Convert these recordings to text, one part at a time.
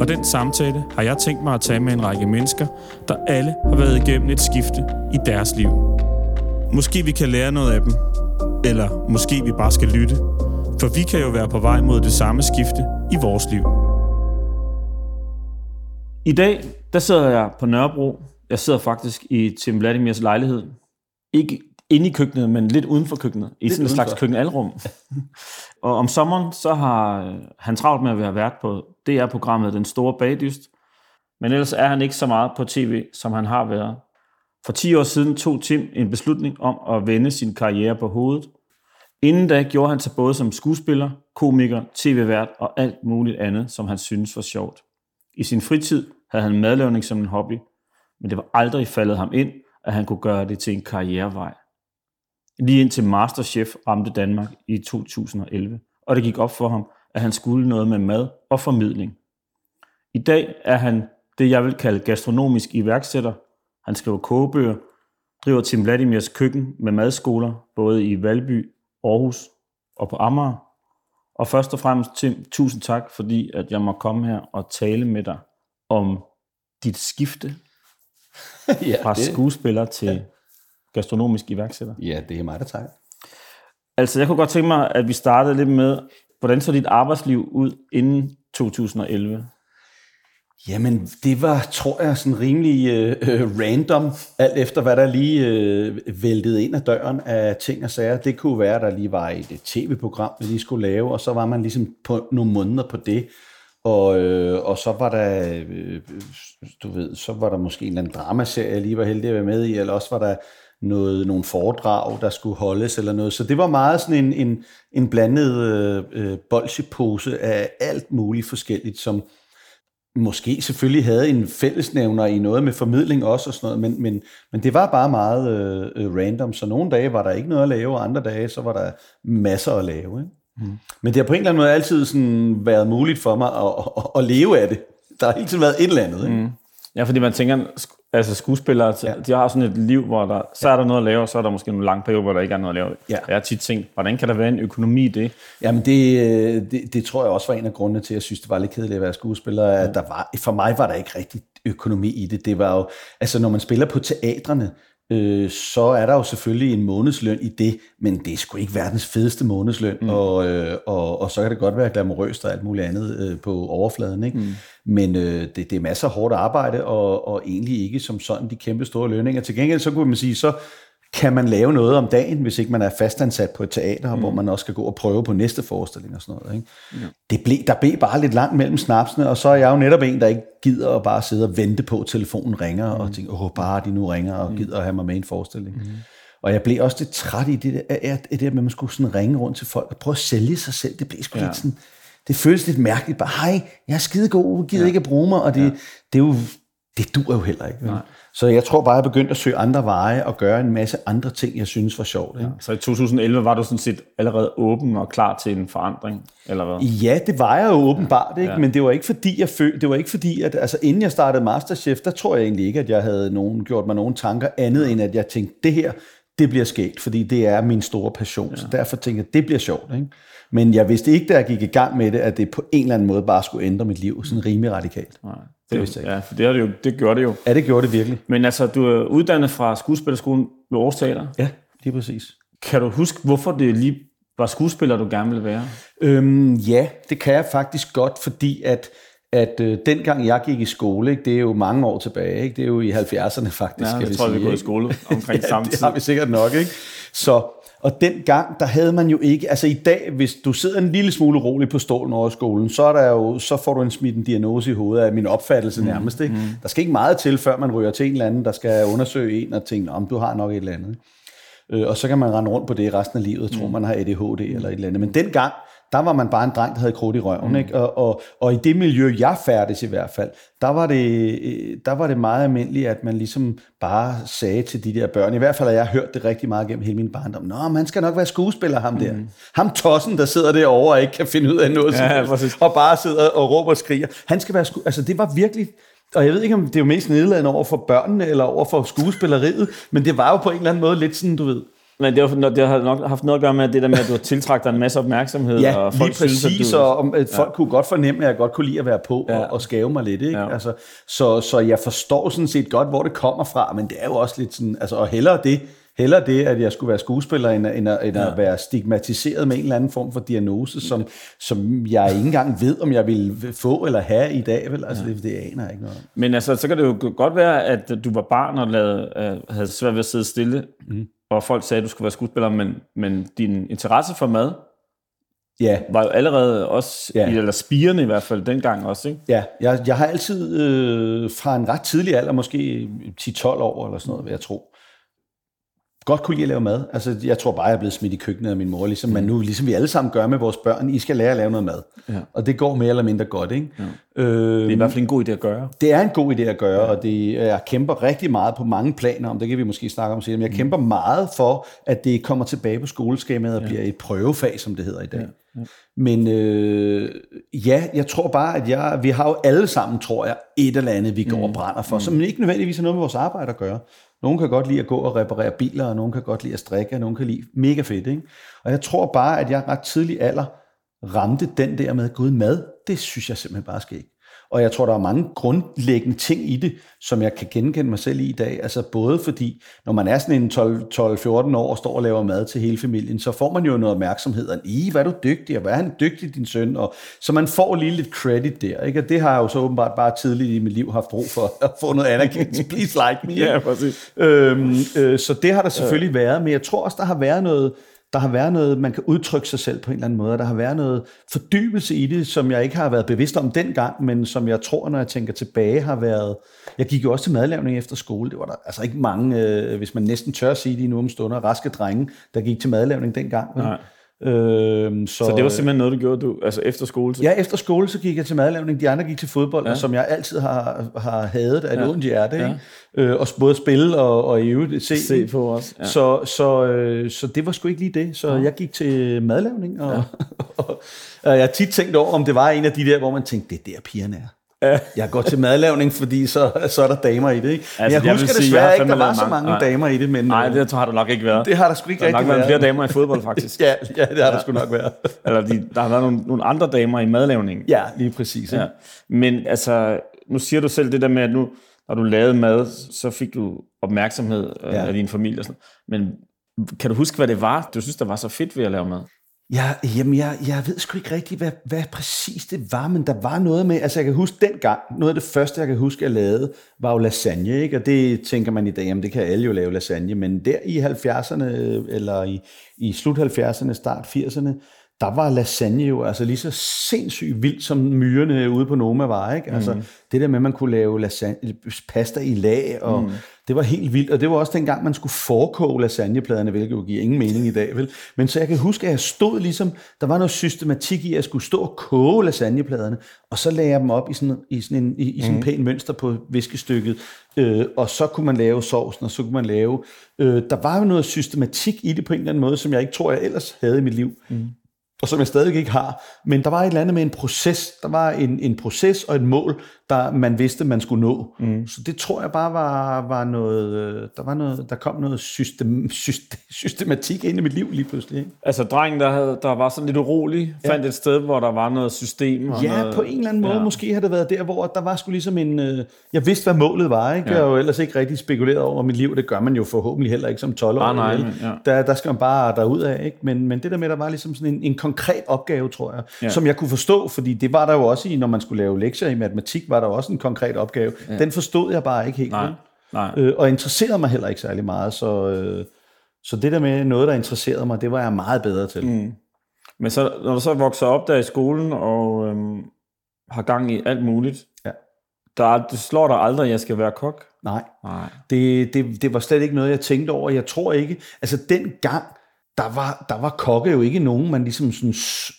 og den samtale har jeg tænkt mig at tage med en række mennesker, der alle har været igennem et skifte i deres liv. Måske vi kan lære noget af dem, eller måske vi bare skal lytte, for vi kan jo være på vej mod det samme skifte i vores liv. I dag, der sidder jeg på Nørrebro. Jeg sidder faktisk i Tim Vladimirs lejlighed. Ikke inde i køkkenet, men lidt uden for køkkenet. I lidt sådan et slags køkkenalrum. og om sommeren, så har han travlt med at være vært på det er programmet Den Store Bagdyst. Men ellers er han ikke så meget på tv, som han har været. For 10 år siden tog Tim en beslutning om at vende sin karriere på hovedet. Inden da gjorde han sig både som skuespiller, komiker, tv-vært og alt muligt andet, som han synes var sjovt. I sin fritid havde han madlavning som en hobby, men det var aldrig faldet ham ind, at han kunne gøre det til en karrierevej. Lige indtil Masterchef ramte Danmark i 2011, og det gik op for ham, at han skulle noget med mad og formidling. I dag er han det, jeg vil kalde gastronomisk iværksætter. Han skriver kogebøger, driver Tim Vladimirs køkken med madskoler, både i Valby, Aarhus og på Amager. Og først og fremmest, Tim, tusind tak, fordi at jeg må komme her og tale med dig om dit skifte ja, fra det... skuespiller til ja. gastronomisk iværksætter. Ja, det er mig, der tager. Altså, jeg kunne godt tænke mig, at vi startede lidt med, hvordan så dit arbejdsliv ud inden 2011? Jamen, det var, tror jeg, sådan rimelig øh, øh, random, alt efter hvad der lige øh, væltede ind ad døren af ting og sager. Det kunne være, at der lige var et, et tv-program, vi lige skulle lave, og så var man ligesom på nogle måneder på det. Og, øh, og så var der, øh, øh du ved, så var der måske en eller anden dramaserie, jeg lige var heldig at være med i, eller også var der noget, nogle foredrag, der skulle holdes eller noget. Så det var meget sådan en, en, en blandet øh, øh bolsjepose af alt muligt forskelligt, som måske selvfølgelig havde en fællesnævner i noget med formidling også og sådan noget, men, men, men det var bare meget øh, øh, random, så nogle dage var der ikke noget at lave, og andre dage så var der masser at lave. Ikke? Mm. Men det har på en eller anden måde altid sådan været muligt for mig at, at, at leve af det. Der har hele tiden været et eller andet. Ikke? Mm. Ja, fordi man tænker, altså skuespillere, ja. de har sådan et liv, hvor der, så er der noget at lave, og så er der måske nogle lange perioder, hvor der ikke er noget at lave. Ja. Jeg har tit tænkt, hvordan kan der være en økonomi i det? Jamen det, øh, det, det tror jeg også var en af grundene til, at jeg synes, det var lidt kedeligt at være skuespiller. At der var, for mig var der ikke rigtig økonomi i det. Det var jo, altså når man spiller på teatrene, øh, så er der jo selvfølgelig en månedsløn i det, men det er sgu ikke verdens fedeste månedsløn, mm. og, øh, og, og så kan det godt være glamourøst og alt muligt andet øh, på overfladen, ikke? Mm. men øh, det, det er masser af hårdt arbejde, og, og egentlig ikke som sådan de kæmpe store lønninger. Til gengæld så kunne man sige, så kan man lave noget om dagen, hvis ikke man er fastansat på et teater, mm. hvor man også skal gå og prøve på næste forestilling og sådan noget. Ikke? Mm. Det ble, der blev bare lidt langt mellem snapsene, og så er jeg jo netop en, der ikke gider at bare sidde og vente på, at telefonen ringer, mm. og tænke, åh, bare de nu ringer og mm. gider at have mig med i en forestilling. Mm. Og jeg blev også lidt træt i det der, at, det der med, at man skulle sådan ringe rundt til folk og prøve at sælge sig selv. Det blev sgu ja. lidt sådan, det føles lidt mærkeligt. Bare, hej, jeg er skide god, gider ja. ikke at bruge mig, og det, ja. det er jo, det dur jo heller ikke. Nej. Så jeg tror bare, jeg begyndte at søge andre veje og gøre en masse andre ting, jeg synes var sjovt. Ikke? Ja, så i 2011 var du sådan set allerede åben og klar til en forandring, eller hvad? Ja, det var jeg jo åbenbart, ikke? Ja. men det var ikke fordi, jeg føl- det var ikke fordi, at altså, inden jeg startede Masterchef, der tror jeg egentlig ikke, at jeg havde nogen, gjort mig nogen tanker andet, end at jeg tænkte, det her, det bliver skægt, fordi det er min store passion. Ja. Så derfor tænkte jeg, det bliver sjovt. Ikke? Men jeg vidste ikke, da jeg gik i gang med det, at det på en eller anden måde bare skulle ændre mit liv, sådan rimelig radikalt. Nej. Det, vidste jeg Ja, for det, er det, jo, det gjorde det jo. Ja, det gjorde det virkelig. Men altså, du er uddannet fra skuespillerskolen ved Aarhus Teater. Ja, lige præcis. Kan du huske, hvorfor det lige var skuespiller, du gerne ville være? Øhm, ja, det kan jeg faktisk godt, fordi at at øh, dengang jeg gik i skole, ikke, det er jo mange år tilbage, ikke, det er jo i 70'erne faktisk. Ja, jeg tror, sige, vi går i skole omkring ja, samme tid. det har vi sikkert nok. Ikke? Så, og dengang, der havde man jo ikke, altså i dag, hvis du sidder en lille smule roligt på stolen over skolen, så, er der jo, så får du en smidt en diagnose i hovedet af min opfattelse mm, nærmest. Ikke? Mm. Der skal ikke meget til, før man ryger til en eller anden, der skal undersøge en og tænke, om du har nok et eller andet. Øh, og så kan man rende rundt på det resten af livet og tro, mm. man har ADHD eller et eller andet. Men dengang, der var man bare en dreng, der havde krudt i røven. Mm. Ikke? Og, og, og i det miljø, jeg færdes i hvert fald, der var, det, der var det meget almindeligt, at man ligesom bare sagde til de der børn, i hvert fald har jeg hørt det rigtig meget gennem hele min barndom, Nå, man skal nok være skuespiller, ham der. Mm. Ham tossen, der sidder derovre og ikke kan finde ud af noget, ja, og bare sidder og råber og skriger. Han skal være sku... Altså, det var virkelig og jeg ved ikke, om det er jo mest nedladende over for børnene, eller over for skuespilleriet, men det var jo på en eller anden måde lidt sådan, du ved, men det, var, det har nok haft noget at gøre med det der med, at du har tiltragt dig en masse opmærksomhed. Ja, og folk lige præcis, synes, at du, og at folk ja. kunne godt fornemme, at jeg godt kunne lide at være på ja. og, og skave mig lidt. Ikke? Ja. Altså, så, så jeg forstår sådan set godt, hvor det kommer fra, men det er jo også lidt sådan, altså, og hellere det, hellere det, at jeg skulle være skuespiller, end, end, at, end ja. at være stigmatiseret med en eller anden form for diagnose, som, som jeg ikke engang ved, om jeg ville få eller have i dag. Vel? Altså, ja. det, det aner jeg ikke noget Men altså, så kan det jo godt være, at du var barn og lavede, uh, havde svært ved at sidde stille, mm. og folk sagde, at du skulle være skuespiller, men, men din interesse for mad, ja. var jo allerede også, ja. eller spirende i hvert fald dengang også, ikke? Ja, jeg, jeg har altid øh, fra en ret tidlig alder, måske 10-12 år eller sådan noget, vil jeg tro, godt kunne lide at lave mad. Altså, jeg tror bare, jeg er blevet smidt i køkkenet af min mor, ligesom, mm. man nu, ligesom vi alle sammen gør med vores børn. I skal lære at lave noget mad. Ja. Og det går mere eller mindre godt, ikke? Ja. Øhm, det er i hvert fald en god idé at gøre. Det er en god idé at gøre, ja. og det, jeg kæmper rigtig meget på mange planer, om det kan vi måske snakke om senere, men jeg mm. kæmper meget for, at det kommer tilbage på skoleskemaet og ja. bliver et prøvefag, som det hedder i dag. Ja. Ja. Men øh, ja, jeg tror bare, at jeg, vi har jo alle sammen, tror jeg, et eller andet, vi går mm. og brænder for, mm. som ikke nødvendigvis har noget med vores arbejde at gøre. Nogen kan godt lide at gå og reparere biler, og nogen kan godt lide at strikke, og nogen kan lide mega fedt. Ikke? Og jeg tror bare, at jeg ret tidlig alder ramte den der med, gud mad, det synes jeg simpelthen bare skal ikke. Og jeg tror, der er mange grundlæggende ting i det, som jeg kan genkende mig selv i i dag. Altså både fordi, når man er sådan en 12-14 år og står og laver mad til hele familien, så får man jo noget opmærksomhed. Og, I, hvad er du dygtig, og hvad er han dygtig, din søn? Og, så man får lige lidt credit der. Ikke? Og det har jeg jo så åbenbart bare tidligt i mit liv haft brug for at få noget anerkendelse. Please like me. Ja, præcis. Øhm, øh, så det har der selvfølgelig ja. været, men jeg tror også, der har været noget der har været noget, man kan udtrykke sig selv på en eller anden måde. Der har været noget fordybelse i det, som jeg ikke har været bevidst om dengang, men som jeg tror, når jeg tænker tilbage, har været... Jeg gik jo også til madlavning efter skole. Det var der altså ikke mange, øh, hvis man næsten tør at sige det nu om stunder, raske drenge, der gik til madlavning dengang. Nej. Øhm, så, så det var simpelthen noget, du gjorde du, altså efter skole? Så... Ja, efter skole, så gik jeg til madlavning. De andre gik til fodbold, ja. som jeg altid har, har hadet af ja. ondt hjerte. Ja. Ikke? Øh, og både spille og, og i øvrigt se. Se på os. Ja. Så, så, øh, så det var sgu ikke lige det. Så ja. jeg gik til madlavning, og, ja. og, og jeg har tit tænkt over, om det var en af de der, hvor man tænkte, det er der pigerne er. Jeg går til madlavning, fordi så, så er der damer i det. Ikke? Altså, jeg, jeg husker sige, desværre jeg ikke, der var så mange nej. damer i det. Men, Nej, det har du nok ikke været. Det har der sgu ikke der rigtig været. Der har nok været flere damer i fodbold, faktisk. ja, ja, det har ja. der sgu nok været. Eller de, der har været nogle, nogle andre damer i madlavning. Ja, lige præcis. Ja. Men altså, nu siger du selv det der med, at nu, når du lavede mad, så fik du opmærksomhed øh, ja. af din familie. Og sådan. Men kan du huske, hvad det var, du synes, der var så fedt ved at lave mad? Ja, jamen jeg, jeg ved sgu ikke rigtigt, hvad, hvad præcis det var, men der var noget med, altså jeg kan huske dengang, noget af det første, jeg kan huske, jeg lavede, var jo lasagne, ikke? og det tænker man i dag, jamen det kan alle jo lave lasagne, men der i 70'erne, øh, eller i, i slut 70'erne, start 80'erne, der var lasagne jo altså lige så sindssygt vildt, som myrerne ude på Noma var. Ikke? Altså, mm. Det der med, at man kunne lave lasagne, pasta i lag, og mm. det var helt vildt. Og det var også dengang, man skulle forkoge lasagnepladerne, hvilket jo giver ingen mening i dag. Vel? Men så jeg kan huske, at jeg stod ligesom, der var noget systematik i, at jeg skulle stå og koge lasagnepladerne, og så lagde jeg dem op i sådan, i sådan en, i, i sådan mm. pæn mønster på viskestykket. Øh, og så kunne man lave sovsen, og så kunne man lave... Øh, der var jo noget systematik i det på en eller anden måde, som jeg ikke tror, jeg ellers havde i mit liv. Mm og som jeg stadig ikke har. Men der var et eller andet med en proces. Der var en, en proces og et mål, der man vidste, man skulle nå. Mm. Så det tror jeg bare var, var noget, øh, der var noget, der kom noget system, system, systematik ind i mit liv lige pludselig. Ikke? Altså drengen, der, havde, der var sådan lidt urolig, ja. fandt et sted, hvor der var noget system. Og ja, noget, på en eller anden måde. Ja. Måske har det været der, hvor der var sgu ligesom en, øh, jeg vidste, hvad målet var. Ikke? Ja. Jeg har jo ellers ikke rigtig spekuleret over mit liv. Det gør man jo forhåbentlig heller ikke som 12 år. Ah, nej, ja. der, der skal man bare derud af. Ikke? Men, men det der med, der var ligesom sådan en, en konkret opgave, tror jeg, ja. som jeg kunne forstå, fordi det var der jo også i, når man skulle lave lektier i matematik, var der også en konkret opgave. Ja. Den forstod jeg bare ikke helt. Nej. Nej. Øh, og interesserede mig heller ikke særlig meget. Så, øh, så det der med noget, der interesserede mig, det var jeg meget bedre til. Mm. Men så, når du så vokser op der i skolen og øhm, har gang i alt muligt, ja. der, det slår dig aldrig, at jeg skal være kok? Nej, Nej. Det, det, det var slet ikke noget, jeg tænkte over. Jeg tror ikke, altså den gang, der var, der var kokke jo ikke nogen, man ligesom sådan,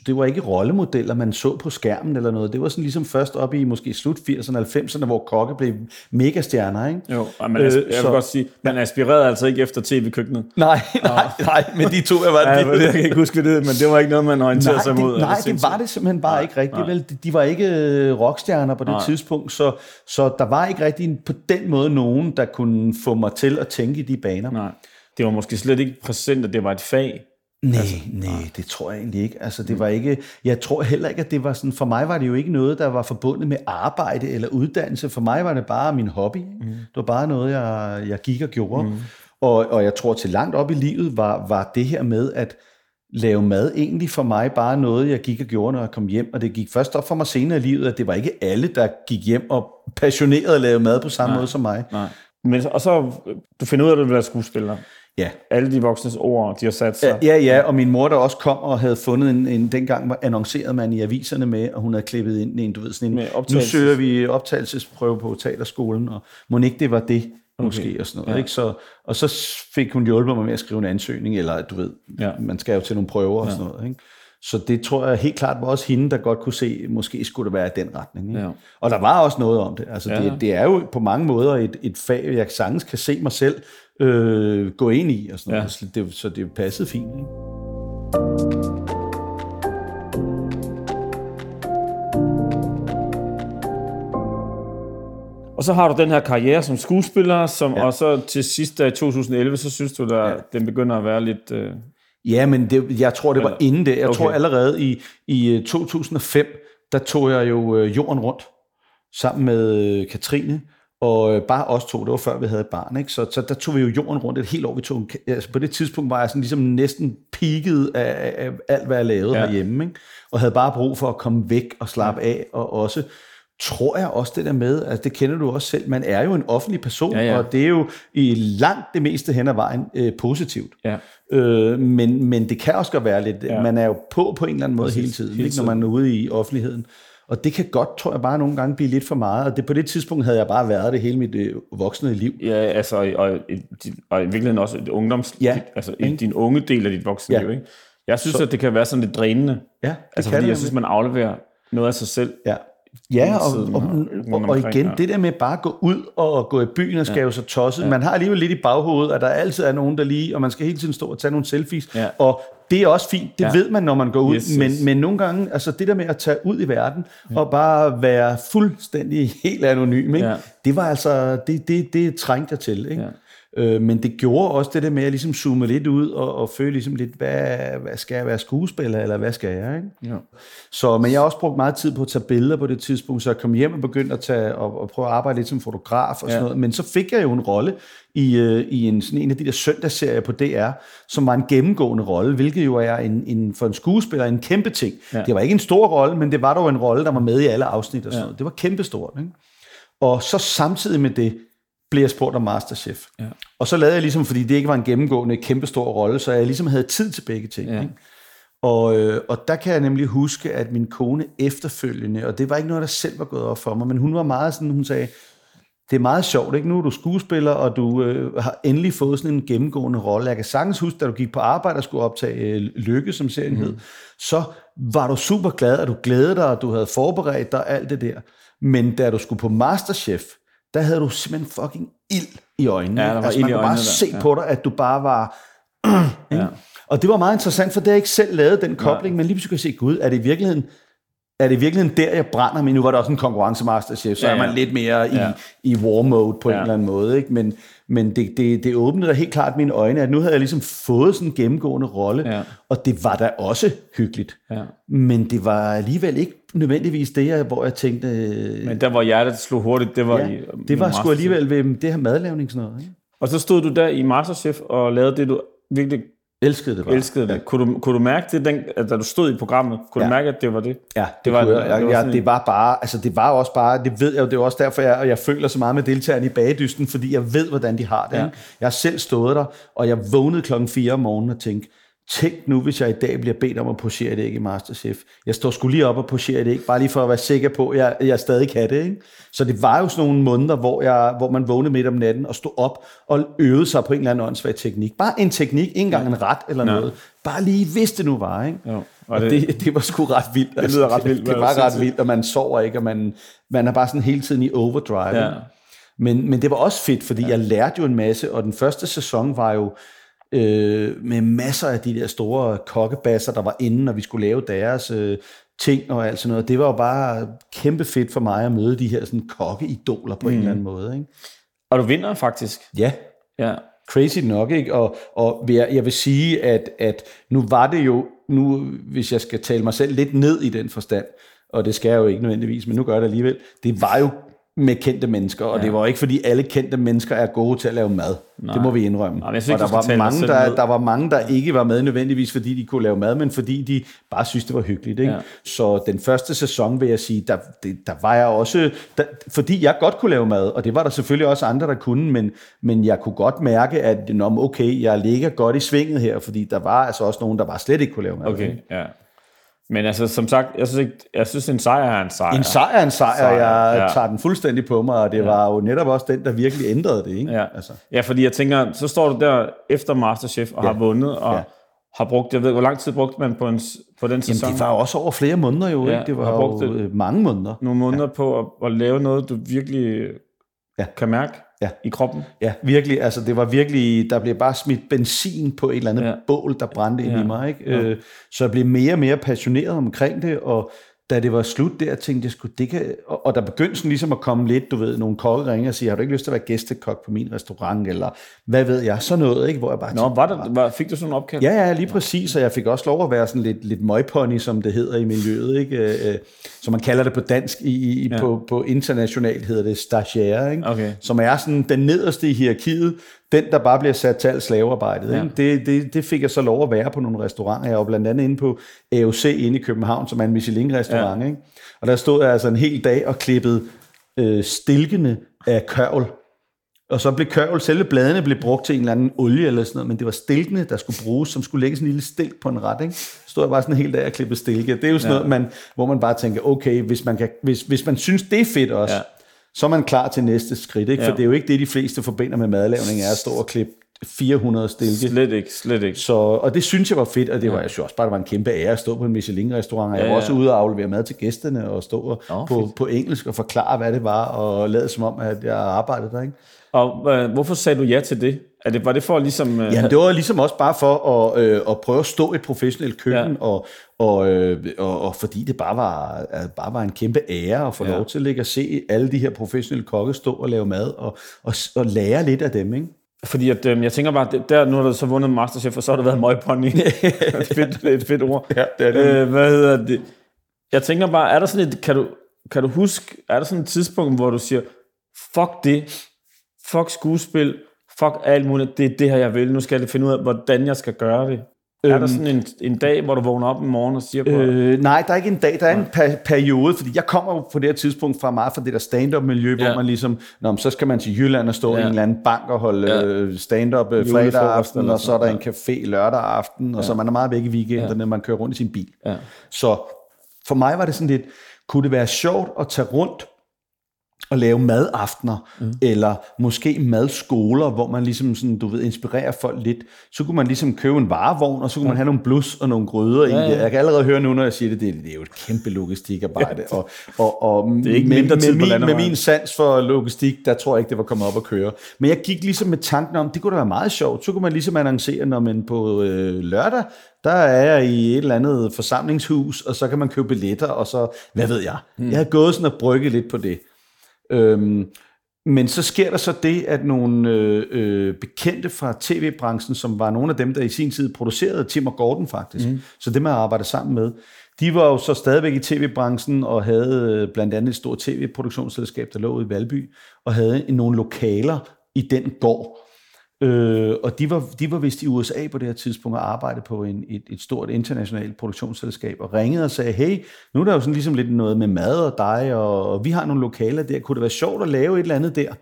det var ikke rollemodeller, man så på skærmen eller noget. Det var sådan ligesom først op i måske slut 80'erne, 90'erne, hvor kokke blev megastjerner, ikke? Jo, men øh, jeg vil så, godt sige, man aspirerede altså ikke efter tv-køkkenet. Nej, nej, nej, men de to, jeg var ja, det. Jeg kan ikke huske det, men det var ikke noget, man orienterede nej, sig det, mod. Nej, det var det simpelthen bare nej, ikke rigtigt. Vel? De, de var ikke øh, rockstjerner på det nej. tidspunkt, så, så der var ikke rigtig på den måde nogen, der kunne få mig til at tænke i de baner. Nej. Det var måske slet ikke præsent, at det var et fag. Nej, altså, nej, det tror jeg egentlig ikke. Altså, det var ikke, jeg tror heller ikke, at det var sådan, for mig var det jo ikke noget, der var forbundet med arbejde eller uddannelse. For mig var det bare min hobby. Mm. Det var bare noget, jeg, jeg gik og gjorde. Mm. Og, og jeg tror til langt op i livet var, var det her med at lave mad egentlig for mig bare noget, jeg gik og gjorde, når jeg kom hjem. Og det gik først op for mig senere i livet, at det var ikke alle, der gik hjem og passioneret lavede mad på samme nej, måde som mig. Nej. Men, og så, du finder ud af, at du vil være skuespiller. Ja. Alle de voksnes ord, de har sat sig. Ja, ja, og min mor der også kom og havde fundet en, en dengang var annonceret man i aviserne med, og hun havde klippet ind en, du ved, sådan en, nu søger vi optagelsesprøve på teaterskolen, og må ikke det var det, okay. måske, og sådan noget. Ja. Ikke? Så, og så fik hun hjulpet mig med at skrive en ansøgning, eller du ved, ja. man skal jo til nogle prøver og ja. sådan noget. Ikke? Så det tror jeg helt klart var også hende, der godt kunne se, måske skulle det være i den retning. Ikke? Ja. Og der var også noget om det. Altså, ja. det. Det er jo på mange måder et, et fag, jeg sagtens kan se mig selv øh, gå ind i. Og sådan ja. noget. Så, det, så det passede fint. Ikke? Og så har du den her karriere som skuespiller, som ja. og så til sidst i 2011, så synes du, at ja. den begynder at være lidt... Øh... Ja, men det, jeg tror, det var inden det. Jeg okay. tror allerede i, i 2005, øh, der tog jeg jo øh, jorden rundt sammen med øh, Katrine, og bare os to, det var før vi havde et barn, ikke? Så, så der tog vi jo jorden rundt et helt år. Vi tog, altså på det tidspunkt var jeg sådan ligesom næsten peaked af, af alt, hvad jeg lavede ja. herhjemme, ikke? og havde bare brug for at komme væk og slappe af, og også tror jeg også det der med, altså det kender du også selv, man er jo en offentlig person, ja, ja. og det er jo i langt det meste hen ad vejen øh, positivt. Ja. Øh, men, men det kan også godt være lidt, ja. man er jo på på en eller anden måde Præcis. hele tiden, hele tiden. Ikke, når man er ude i offentligheden. Og det kan godt, tror jeg, bare nogle gange blive lidt for meget. Og det, på det tidspunkt havde jeg bare været det hele mit øh, voksne liv. Ja, altså, og, og, og i virkeligheden også et ungdoms... Ja. Altså i din unge del af dit voksne ja. liv, ikke? Jeg synes, så, at det kan være sådan lidt drænende. Ja, det altså, kan fordi det, jeg synes, man afleverer noget af sig selv. Ja. Ja, og, og, og, og igen, det der med bare at gå ud og gå i byen og skal ja. så tosset. Ja. Man har alligevel lidt i baghovedet, at der altid er nogen, der lige, og man skal hele tiden stå og tage nogle selfies. Ja. Og det er også fint, det ja. ved man, når man går ud. Yes, men, yes. men nogle gange, altså det der med at tage ud i verden, ja. og bare være fuldstændig helt anonym, ikke? Ja. det var altså, det, det, det trængte jeg til. Ikke? Ja. Øh, men det gjorde også det der med at ligesom zoome lidt ud og, og føle ligesom lidt, hvad, hvad skal jeg være skuespiller, eller hvad skal jeg? Ikke? Ja. Så, men jeg har også brugt meget tid på at tage billeder på det tidspunkt, så jeg kom hjem og begyndte at tage, og, og prøve at arbejde lidt som fotograf og sådan ja. noget. Men så fik jeg jo en rolle i, øh, i en, sådan en af de der søndagsserier på DR, som var en gennemgående rolle, hvilket jo er en, en, for en skuespiller en kæmpe ting. Ja. Det var ikke en stor rolle, men det var dog en rolle, der var med i alle afsnit og sådan ja. noget. Det var kæmpestort. Ikke? Og så samtidig med det, blev jeg spurgt om Masterchef. Ja. Og så lavede jeg ligesom, fordi det ikke var en gennemgående kæmpestor rolle, så jeg ligesom havde tid til begge ting. Ja. Ikke? Og, øh, og der kan jeg nemlig huske, at min kone efterfølgende, og det var ikke noget, der selv var gået op for mig, men hun var meget sådan, hun sagde, det er meget sjovt, ikke? Nu er du skuespiller, og du øh, har endelig fået sådan en gennemgående rolle. Jeg kan sagtens huske, da du gik på arbejde og skulle optage øh, Lykke, som serien mm. hed, så var du super glad, at du glædede dig, og du havde forberedt dig, alt det der. Men da du skulle på Masterchef, der havde du simpelthen fucking ild i øjnene. Ja, der var altså, man kunne bare der. se ja. på dig, at du bare var... ja. Og det var meget interessant, for det har jeg ikke selv lavet den kobling, ja. men lige pludselig kan jeg se, gud, er det i virkeligheden er det i virkeligheden der, jeg brænder? Men nu var der også en konkurrencemasterchef, så ja, ja. er man lidt mere i, ja. i war mode på ja. en eller anden måde. Ikke? Men, men det, det, det åbnede helt klart mine øjne, at nu havde jeg ligesom fået sådan en gennemgående rolle, ja. og det var da også hyggeligt. Ja. Men det var alligevel ikke nødvendigvis det, jeg, hvor jeg tænkte... Men der, hvor hjertet slog hurtigt, det var ja, i Det var sgu alligevel ved det her madlavning sådan noget. Ikke? Og så stod du der i Masterchef og lavede det, du virkelig Elskede det bare. Elskede det. Ja. Kunne, du, kunne du mærke det, den, at da du stod i programmet? Kunne ja. du mærke, at det var det? Ja, det, det var. Jeg, det, var jeg, det var bare, altså det var også bare, det ved jeg jo, det er også derfor, jeg, jeg føler så meget med deltagerne i bagedysten, fordi jeg ved, hvordan de har det. Ja. Jeg har selv stået der, og jeg vågnede klokken 4 om morgenen og tænkte, tænk nu, hvis jeg i dag bliver bedt om at posere et æg i Masterchef. Jeg står skulle lige op og posere et æg, bare lige for at være sikker på, at jeg, jeg stadig kan det. Ikke? Så det var jo sådan nogle måneder, hvor, jeg, hvor man vågnede midt om natten og stod op og øvede sig på en eller anden åndssvag teknik. Bare en teknik, ikke engang en ret eller Ja. noget. Bare lige, hvis det nu var. Ikke? Jo. Og Og det, det, det, det var sgu ret vildt. Det lyder ret vildt, Det, det var siger ret vildt, og man sover ikke, og man, man er bare sådan hele tiden i overdrive. Ja. Men, men det var også fedt, fordi ja. jeg lærte jo en masse, og den første sæson var jo øh, med masser af de der store kokkebasser, der var inde, når vi skulle lave deres øh, ting og alt sådan noget. Det var jo bare kæmpe fedt for mig at møde de her sådan kokkeidoler på mm. en eller anden måde. Ikke? og du vinder faktisk. Ja, Ja. crazy nok, ikke? Og, og jeg vil sige, at, at nu var det jo, nu hvis jeg skal tale mig selv lidt ned i den forstand, og det skal jeg jo ikke nødvendigvis, men nu gør jeg det alligevel, det var jo med kendte mennesker, og ja. det var ikke fordi alle kendte mennesker er gode til at lave mad. Nej. Det må vi indrømme. Nej, synes og der var, mange, der, der var mange, der ikke var med nødvendigvis, fordi de kunne lave mad, men fordi de bare synes, det var hyggeligt. Ikke? Ja. Så den første sæson, vil jeg sige, der, det, der var jeg også, der, fordi jeg godt kunne lave mad, og det var der selvfølgelig også andre, der kunne, men, men jeg kunne godt mærke, at nå, okay, jeg ligger godt i svinget her, fordi der var altså også nogen, der bare slet ikke kunne lave mad. Okay, ja. Men altså, som sagt, jeg synes, ikke, jeg synes en sejr er en sejr. En sejr er en sejr, Sejr, jeg ja. tager den fuldstændig på mig, og det ja. var jo netop også den, der virkelig ændrede det. Ikke? Ja. Altså. ja, fordi jeg tænker, så står du der efter Masterchef og ja. har vundet, og Ja. har brugt, jeg ved, hvor lang tid brugte man på, en, på den sæson? Jamen, det var jo også over flere måneder jo, Ja, ikke? Det var har brugt jo øh, mange måneder. Nogle måneder ja. på at, at lave noget, du virkelig ja. kan mærke Ja. i kroppen. Ja, virkelig. Altså, det var virkelig, der blev bare smidt benzin på et eller andet ja. Bål, der brændte ind Ja. i mig. Ikke? Ja. Øh, så jeg blev mere og mere passioneret omkring det, og da det var slut der, tænkte jeg sgu, det kan... Og, og der begyndte sådan ligesom at komme lidt, du ved, nogle kokke ringer og siger, har du ikke lyst til at være gæstekok på min restaurant, eller hvad ved jeg, sådan noget, ikke? Hvor jeg bare Nå, var der, var, fik du sådan en opkald? Ja, ja, lige præcis, og jeg fik også lov at være sådan lidt, lidt møgpony, som det hedder i miljøet, ikke? Øh, øh, som man kalder det på dansk, i, i, ja. på, på internationalt hedder det stagiaire, ikke? Okay. som er sådan den nederste i hierarkiet, den, der bare bliver sat til alt slavearbejdet. Ja. Ikke? Det, det, det fik jeg så lov at være på nogle restauranter. Jeg var blandt andet inde på AOC inde i København, som er en Michelin-restaurant. Ja. Ikke? Og der stod jeg altså en hel dag og klippede øh, stilkene af kørvel. Og så blev kørvel, selve bladene blev brugt til en eller anden olie eller sådan noget, men det var stilkene, der skulle bruges, som skulle lægge sådan en lille stilk på en ret. Ikke? Så stod jeg bare sådan en hel dag og klippede stilke. Det er jo sådan ja. noget, man, hvor man bare tænker, okay, hvis man, kan, hvis, hvis man synes, det er fedt også, ja. Ja. så er man klar til næste skridt. Ikke? For Ja. det er jo ikke det, de fleste forbinder med madlavning, er at stå og klippe 400 stilke. Slet ikke, slet ikke. Så, og det synes jeg var fedt, og det var, jeg synes også bare, det var en kæmpe ære at stå på en Michelin-restaurant, og jeg Ja, var ja. også ude og aflevere mad til gæsterne, og stå Nå, på, på engelsk og forklare, hvad det var, og lade som om, at jeg arbejdede der. Ikke? Og øh, hvorfor sagde du ja til det? Er det var det for ligesom... Øh, Jamen, det var ligesom også bare for at, øh, at prøve at stå i et professionelt køkken, ja. Ja. og, og, øh, og, og fordi det bare var, øh, bare var en kæmpe ære at få ja. Ja. lov til ikke, at se alle de her professionelle kokke stå og lave mad, og, og, og lære lidt af dem. Ikke? Fordi at, øh, jeg tænker bare, der, nu har du så vundet Masterchef, og så har du været møgpony. et, fedt, det et fedt ord. Ja, det er det. Øh, hvad hedder det? Jeg tænker bare, er der sådan et, kan du, kan du huske, er der sådan et tidspunkt, hvor du siger, fuck det, fuck skuespil, fuck alt muligt, det er det her, jeg vil, nu skal jeg finde ud af, hvordan jeg skal gøre det. Øhm, er der sådan en, en dag, hvor du vågner op en morgen og siger, øh, Øh, nej, der er ikke en dag, der er en per- periode, fordi jeg kommer jo på det her tidspunkt fra meget fra det der stand-up-miljø, ja. hvor Ja. man ligesom, nå, så skal man til Jylland og stå ja. i Ja. en eller anden bank og holde Ja. øh, stand-up øh, Julefrokost fredag aften, eller og så er der sådan, en café lørdag aften, og så man er meget væk i weekenderne, man kører rundt i sin bil. ja. Så for mig var det sådan lidt, kunne det være sjovt at tage rundt og lave madaftener, mm. eller måske madskoler, hvor man ligesom sådan, du ved, inspirerer folk lidt. Så kunne man ligesom købe en varevogn, og så kunne man have nogle blus og nogle gryder. Ja, ja. ja. Jeg kan allerede høre nu, når jeg siger det, det, det er jo et kæmpe logistikarbejde. og, og, og Det er ikke med, mindre tid med, på min, med min sans for logistik, der tror jeg ikke, det var kommet op at køre. Men jeg gik ligesom med tanken om, det kunne da være meget sjovt. Så kunne man ligesom annoncere, når man på øh, lørdag, der er jeg i et eller andet forsamlingshus, og så kan man købe billetter, og så, hvad ved jeg. Mm. Jeg har gået sådan og brygget lidt på det. Øhm, men så sker der så det, at nogle øh, øh, bekendte fra tv-branchen, som var nogle af dem, der i sin tid producerede Tim og Gordon faktisk, mm. så dem har jeg arbejdet sammen med, de var jo så stadigvæk i tv-branchen og havde øh, blandt andet et stort tv-produktionsselskab, der lå i Valby, og havde nogle lokaler i den gård. Øh, og de var, de var vist i USA på det her tidspunkt og arbejdede på en, et, et stort internationalt produktionsselskab og ringede og sagde, hey, nu er der jo sådan ligesom lidt noget med mad og dig, og, og vi har nogle lokaler der. Kunne det være sjovt at lave et eller andet der?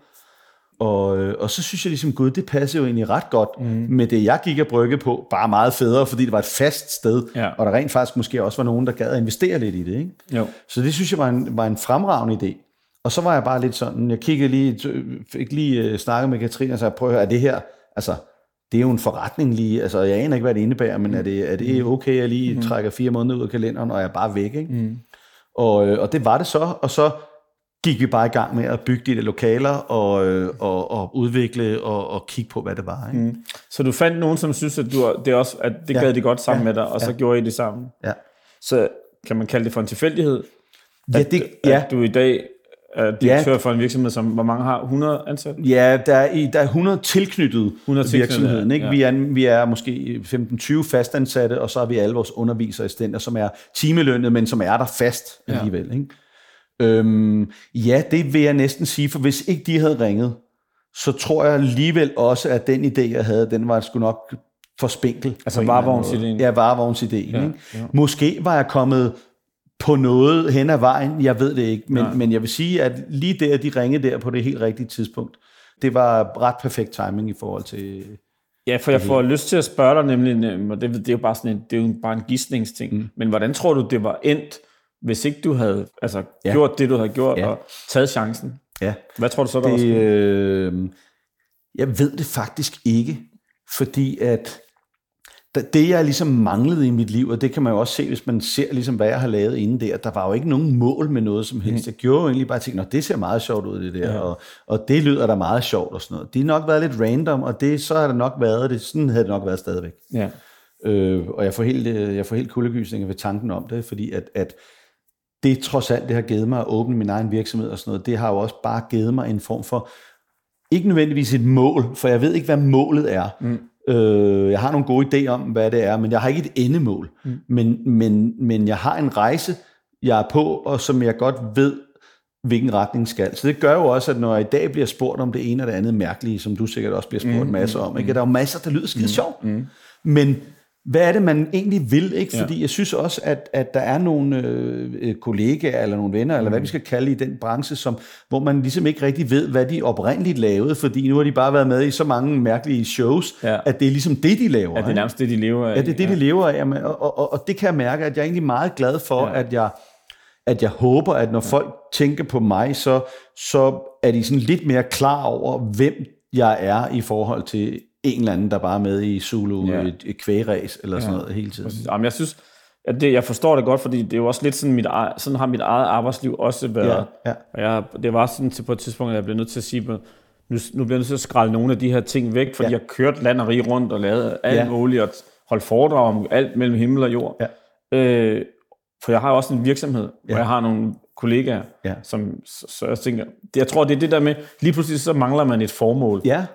Og, øh, og så synes jeg ligesom, gud, det passer jo egentlig ret godt mm. med det, jeg gik og brygge på. Bare meget federe, fordi det var et fast sted, Ja. og der rent faktisk måske også var nogen, der gad at investere lidt i det. Ikke? Jo. Så det synes jeg var en, var en fremragende idé. Og så var jeg bare lidt sådan, jeg kiggede lige, fik lige uh, snakket med Katrine og sagde, prøv at høre, er det her, altså, det er jo en forretning lige, altså jeg aner ikke, hvad det indebærer, men er det, er det okay, at jeg lige mm. trækker fire måneder ud af kalenderen, og jeg er bare væk, ikke? Mm. Og, øh, og det var det så, og så gik vi bare i gang med at bygge de der lokaler, og, øh, og, og udvikle, og, og kigge på, hvad det var, ikke? Mm. Så du fandt nogen, som synes, at, du, det, også, at det Ja. gad de godt sammen Ja. med dig, og så Ja. gjorde I det sammen. Ja. Så kan man kalde det for en tilfældighed, Ja, at, det, ja. at du i dag direktør for en virksomhed, som hvor mange har? 100 ansatte? Ja, der er, i, der er 100 tilknyttet 100 tilknyttet, virksomheden. Ikke? ja. Vi, er, vi er måske 15-20 fastansatte, og så har vi alle vores undervisere i stænder, som er timelønnet, men som er der fast Ja. alligevel. Ikke? Øhm, ja, det vil jeg næsten sige, for hvis ikke de havde ringet, så tror jeg alligevel også, at den idé, jeg havde, den var sgu nok for spinkel. Altså på en eller anden varevognsidéen. måde. Ja, varevognsidéen. Ja, Ja, ja. Måske var jeg kommet på noget hen ad vejen, jeg ved det ikke, men, Nej. men jeg vil sige, at lige der, de ringede der på det helt rigtige tidspunkt, det var ret perfekt timing i forhold til... Ja, for jeg får lyst til at spørge dig nemlig, øhm, og det, det er jo bare sådan en, det er jo bare en gidsningsting, mm. men hvordan tror du, det var endt, hvis ikke du havde altså, ja. Gjort det, du havde gjort, Ja. og taget chancen? Ja, Hvad tror du så, der var det, sket? øh, jeg ved det faktisk ikke, fordi at det, jeg ligesom manglede i mit liv, og det kan man jo også se, hvis man ser, ligesom, hvad jeg har lavet inden der, der var jo ikke nogen mål med noget som helst. Jeg gjorde jo egentlig bare ting, det ser meget sjovt ud, det der, Ja. ja. og, og det lyder da meget sjovt og sådan noget. Det har nok været lidt random, og det, så har det nok været det. Sådan havde det nok været stadigvæk. Ja. Øh, og jeg får helt, øh, jeg får helt kuldegysninger ved tanken om det, fordi at, at det trods alt, det har givet mig at åbne min egen virksomhed og sådan noget, det har jo også bare givet mig en form for, ikke nødvendigvis et mål, for jeg ved ikke, hvad målet er. Mm. Øh, jeg har nogle gode idéer om, hvad det er, men jeg har ikke et endemål. Mm. Men, men, men jeg har en rejse, jeg er på, og som jeg godt ved, hvilken retning skal. Så det gør jo også, at når jeg i dag bliver spurgt om det ene og det andet mærkelige, som du sikkert også bliver spurgt mm, masser om, ikke? der er jo masser, der lyder skide mm, sjovt. Mm. Men hvad er det, man egentlig vil? Ikke? Fordi ja. jeg synes også, at, at der er nogle øh, øh, kollegaer eller nogle venner, eller hvad vi skal kalde i den branche, som, hvor man ligesom ikke rigtig ved, hvad de oprindeligt lavede, fordi nu har de bare været med i så mange mærkelige shows, Ja. at det er ligesom det, de laver. Ja, det er ikke? nærmest det, de lever af. Ja, det er det, de lever af. Og, og, og, og det kan jeg mærke, at jeg er egentlig meget glad for, Ja. ja. at jeg at jeg håber, at når folk tænker på mig, så, så er de sådan lidt mere klar over, hvem jeg er i forhold til en eller anden, der bare er med i Zulu, Ja. ja. et, et kvægræs eller sådan noget hele tiden. Jamen, jeg synes, at det, jeg forstår det godt, fordi det er jo også lidt sådan, mit, eget- sådan har mit eget arbejdsliv også været. Ja, ja. Og jeg, det var sådan til på et tidspunkt, at jeg blev nødt til at sige, nu, nu bliver jeg nødt til at skralde nogle af de her ting væk, fordi ja. Ja. jeg kørte land og rige rundt og lavede alt ja. Ja. muligt, og holdt foredrag om alt mellem himmel og jord. Ja. Øh, for jeg har også en virksomhed, ja. Ja. hvor jeg har nogle kollegaer, Ja. som, så, så jeg tænker, det, jeg tror, det er det der med, lige pludselig så mangler man et formål. Ja,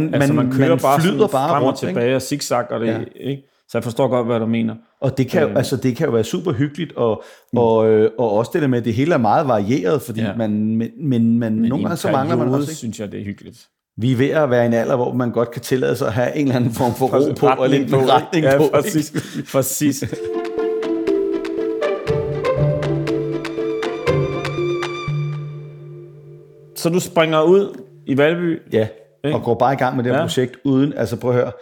man, Altså, man, kører bare flyder bare frem og rundt, tilbage Ikke? og zigzagger det, Ja. ikke? Så jeg forstår godt, hvad du mener. Og det kan, Øh. altså, det kan jo være super hyggeligt, og, og, øh, og også det der med, at det hele er meget varieret, fordi Ja. ja. man, men, men, men Men nogle gange så mangler man også, ikke? synes jeg, det er hyggeligt. Vi er ved at være i en alder, hvor man godt kan tillade sig at have en eller anden form for ro på, og lidt retning ja, på. ikke? præcis, præcis. Så du springer ud i Valby. Ja, Ikke? og går bare i gang med det her Ja. projekt, uden, altså prøv at høre,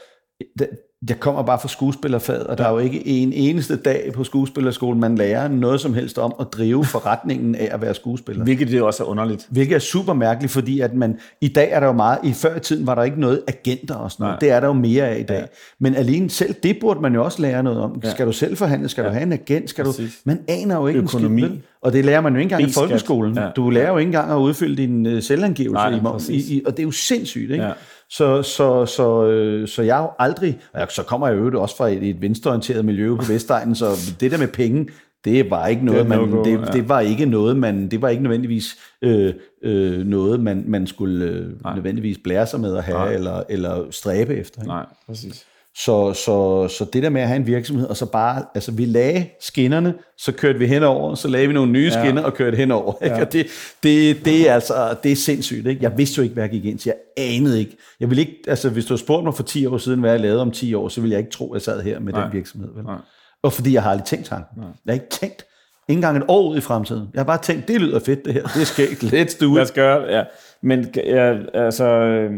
det, jeg kommer bare fra skuespillerfaget, og der er jo ikke en eneste dag på skuespillerskolen, man lærer noget som helst om at drive forretningen af at være skuespiller. Hvilket det også er underligt. Hvilket er super mærkeligt, fordi at man, i dag er der jo meget, i før i tiden var der ikke noget agenter og sådan noget. Nej. Det er der jo mere af i dag. Ja. Men alene selv det burde man jo også lære noget om. Ja. Skal du selv forhandle? Skal ja. du have en agent? Skal Præcis. du, man aner jo ikke Økonomi. en skid? Og det lærer man jo ikke engang i folkeskolen. Ja. Du lærer jo ikke engang at udfylde din uh, selvangivelse Nej, i, i, i, og det er jo sindssygt, ikke? Ja. Så, så, så, øh, så jeg jo aldrig, og jeg, så kommer jeg jo også fra et, et venstreorienteret miljø på Vestegnen, så det der med penge, det var ikke noget, Det man, no-go, det, ja. det var ikke noget, man, det var ikke nødvendigvis øh, øh, noget, man, man skulle øh, nødvendigvis blære sig med at have, Nej. eller, eller stræbe efter. Ikke? Nej, præcis. Så, så, så det der med at have en virksomhed, og så bare, altså vi lagde skinnerne, så kørte vi henover, så lagde vi nogle nye Ja. skinner og kørte henover. Ikke? Ja. Og det, det, det, er altså, det er sindssygt. Ikke? Jeg vidste jo ikke, hvad jeg gik ind til. Jeg anede ikke. Jeg ville ikke, altså hvis du havde spurgt mig for 10 år siden, hvad jeg lavede om 10 år, så ville jeg ikke tro, at jeg sad her med Nej. den virksomhed. Vel? Nej. Og fordi jeg har aldrig tænkt tanken. Jeg har ikke tænkt engang et år ud i fremtiden. Jeg har bare tænkt, det lyder fedt det her. Det er skægt. Let's do Lad it. os gøre det, ja. Men ja, altså, øh,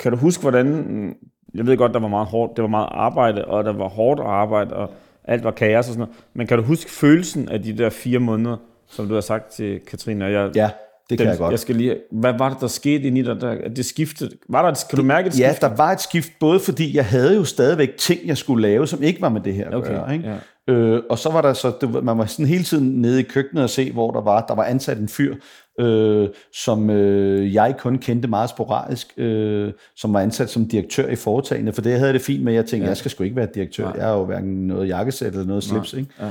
kan du huske, hvordan... Jeg ved godt, der var meget hårdt, det var meget arbejde, og der var hårdt arbejde, og alt var kaos og sådan noget. Men kan du huske følelsen af de der fire måneder, som du har sagt til Katrine? Og jeg, Ja, det kan den, jeg godt. Jeg skal lige, hvad var det, der skete i? Der, at det skiftede? Var der, et- kan du mærke et Ja, skift? der var et skift, både fordi jeg havde jo stadigvæk ting, jeg skulle lave, som ikke var med det her at Okay, gøre. Ikke? ja. Øh, og så var der så, det, man var sådan hele tiden nede i køkkenet og se, hvor der var, der var ansat en fyr, øh, som øh, jeg kun kendte meget sporadisk, øh, som var ansat som direktør i foretagene, for det havde jeg det fint med, jeg tænkte, ja. jeg skal sgu ikke være direktør, Nej. jeg er jo hverken noget jakkesæt eller noget slips, ikke? Ja.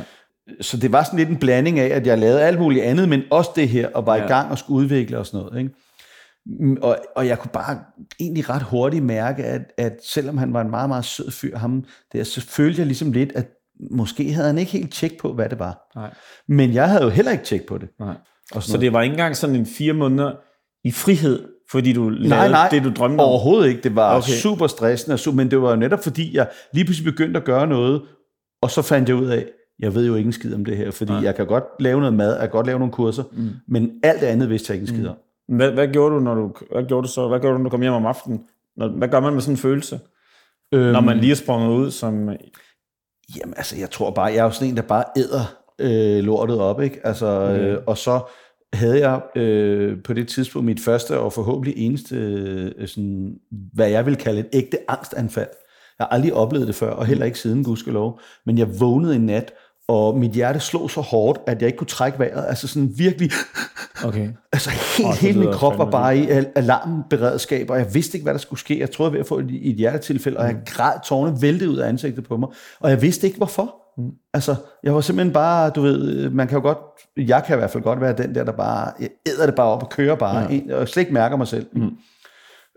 Så det var sådan lidt en blanding af, at jeg lavede alt muligt andet, men også det her, og var ja. Ja. i gang og skulle udvikle og sådan noget. Ikke? Mm, Og, og jeg kunne bare egentlig ret hurtigt mærke, at, at selvom han var en meget, meget sød fyr, ham der, så følte jeg ligesom lidt, at måske havde han ikke helt tjek på, hvad det var. Nej. Men jeg havde jo heller ikke tjek på det. Nej. Og Så det var ikke engang sådan en fire måneder i frihed, fordi du lavede nej, nej, det, du drømte om? overhovedet ikke. Det var okay. Super stressende, men det var jo netop fordi, jeg lige pludselig begyndte at gøre noget, og så fandt jeg ud af, jeg ved jo ikke en skid om det her, fordi Nej. jeg kan godt lave noget mad, jeg kan godt lave nogle kurser, mm. men alt det andet vidste jeg ikke en skid om. Hvad, hvad, gjorde du, når du, hvad gjorde du så? Hvad gjorde du, når du kom hjem om aftenen? Når, hvad gør man med sådan en følelse? Øhm, Når man lige er sprunget ud som... Jamen, altså, jeg tror bare, jeg er jo sådan en, der bare æder øh, lortet op, ikke? Altså, okay. øh, og så havde jeg øh, på det tidspunkt mit første og forhåbentlig eneste, øh, sådan, hvad jeg vil kalde et ægte angstanfald. Jeg har aldrig oplevet det før, og heller ikke siden, gudskelov. Men jeg vågnede en nat, og mit hjerte slog så hårdt, at jeg ikke kunne trække vejret. Altså sådan virkelig, Okay. altså helt, hele min krop var bare i al- alarmberedskab, og jeg vidste ikke, hvad der skulle ske. Jeg troede, jeg var ved at få et, et hjertetilfælde, og jeg græd tårne væltede ud af ansigtet på mig, og jeg vidste ikke, hvorfor. Mm. Altså, jeg var simpelthen bare, du ved, man kan jo godt, jeg kan i hvert fald godt være den der, der bare, jeg æder det bare op og kører bare, ja. og slet ikke mærker mig selv. Mm.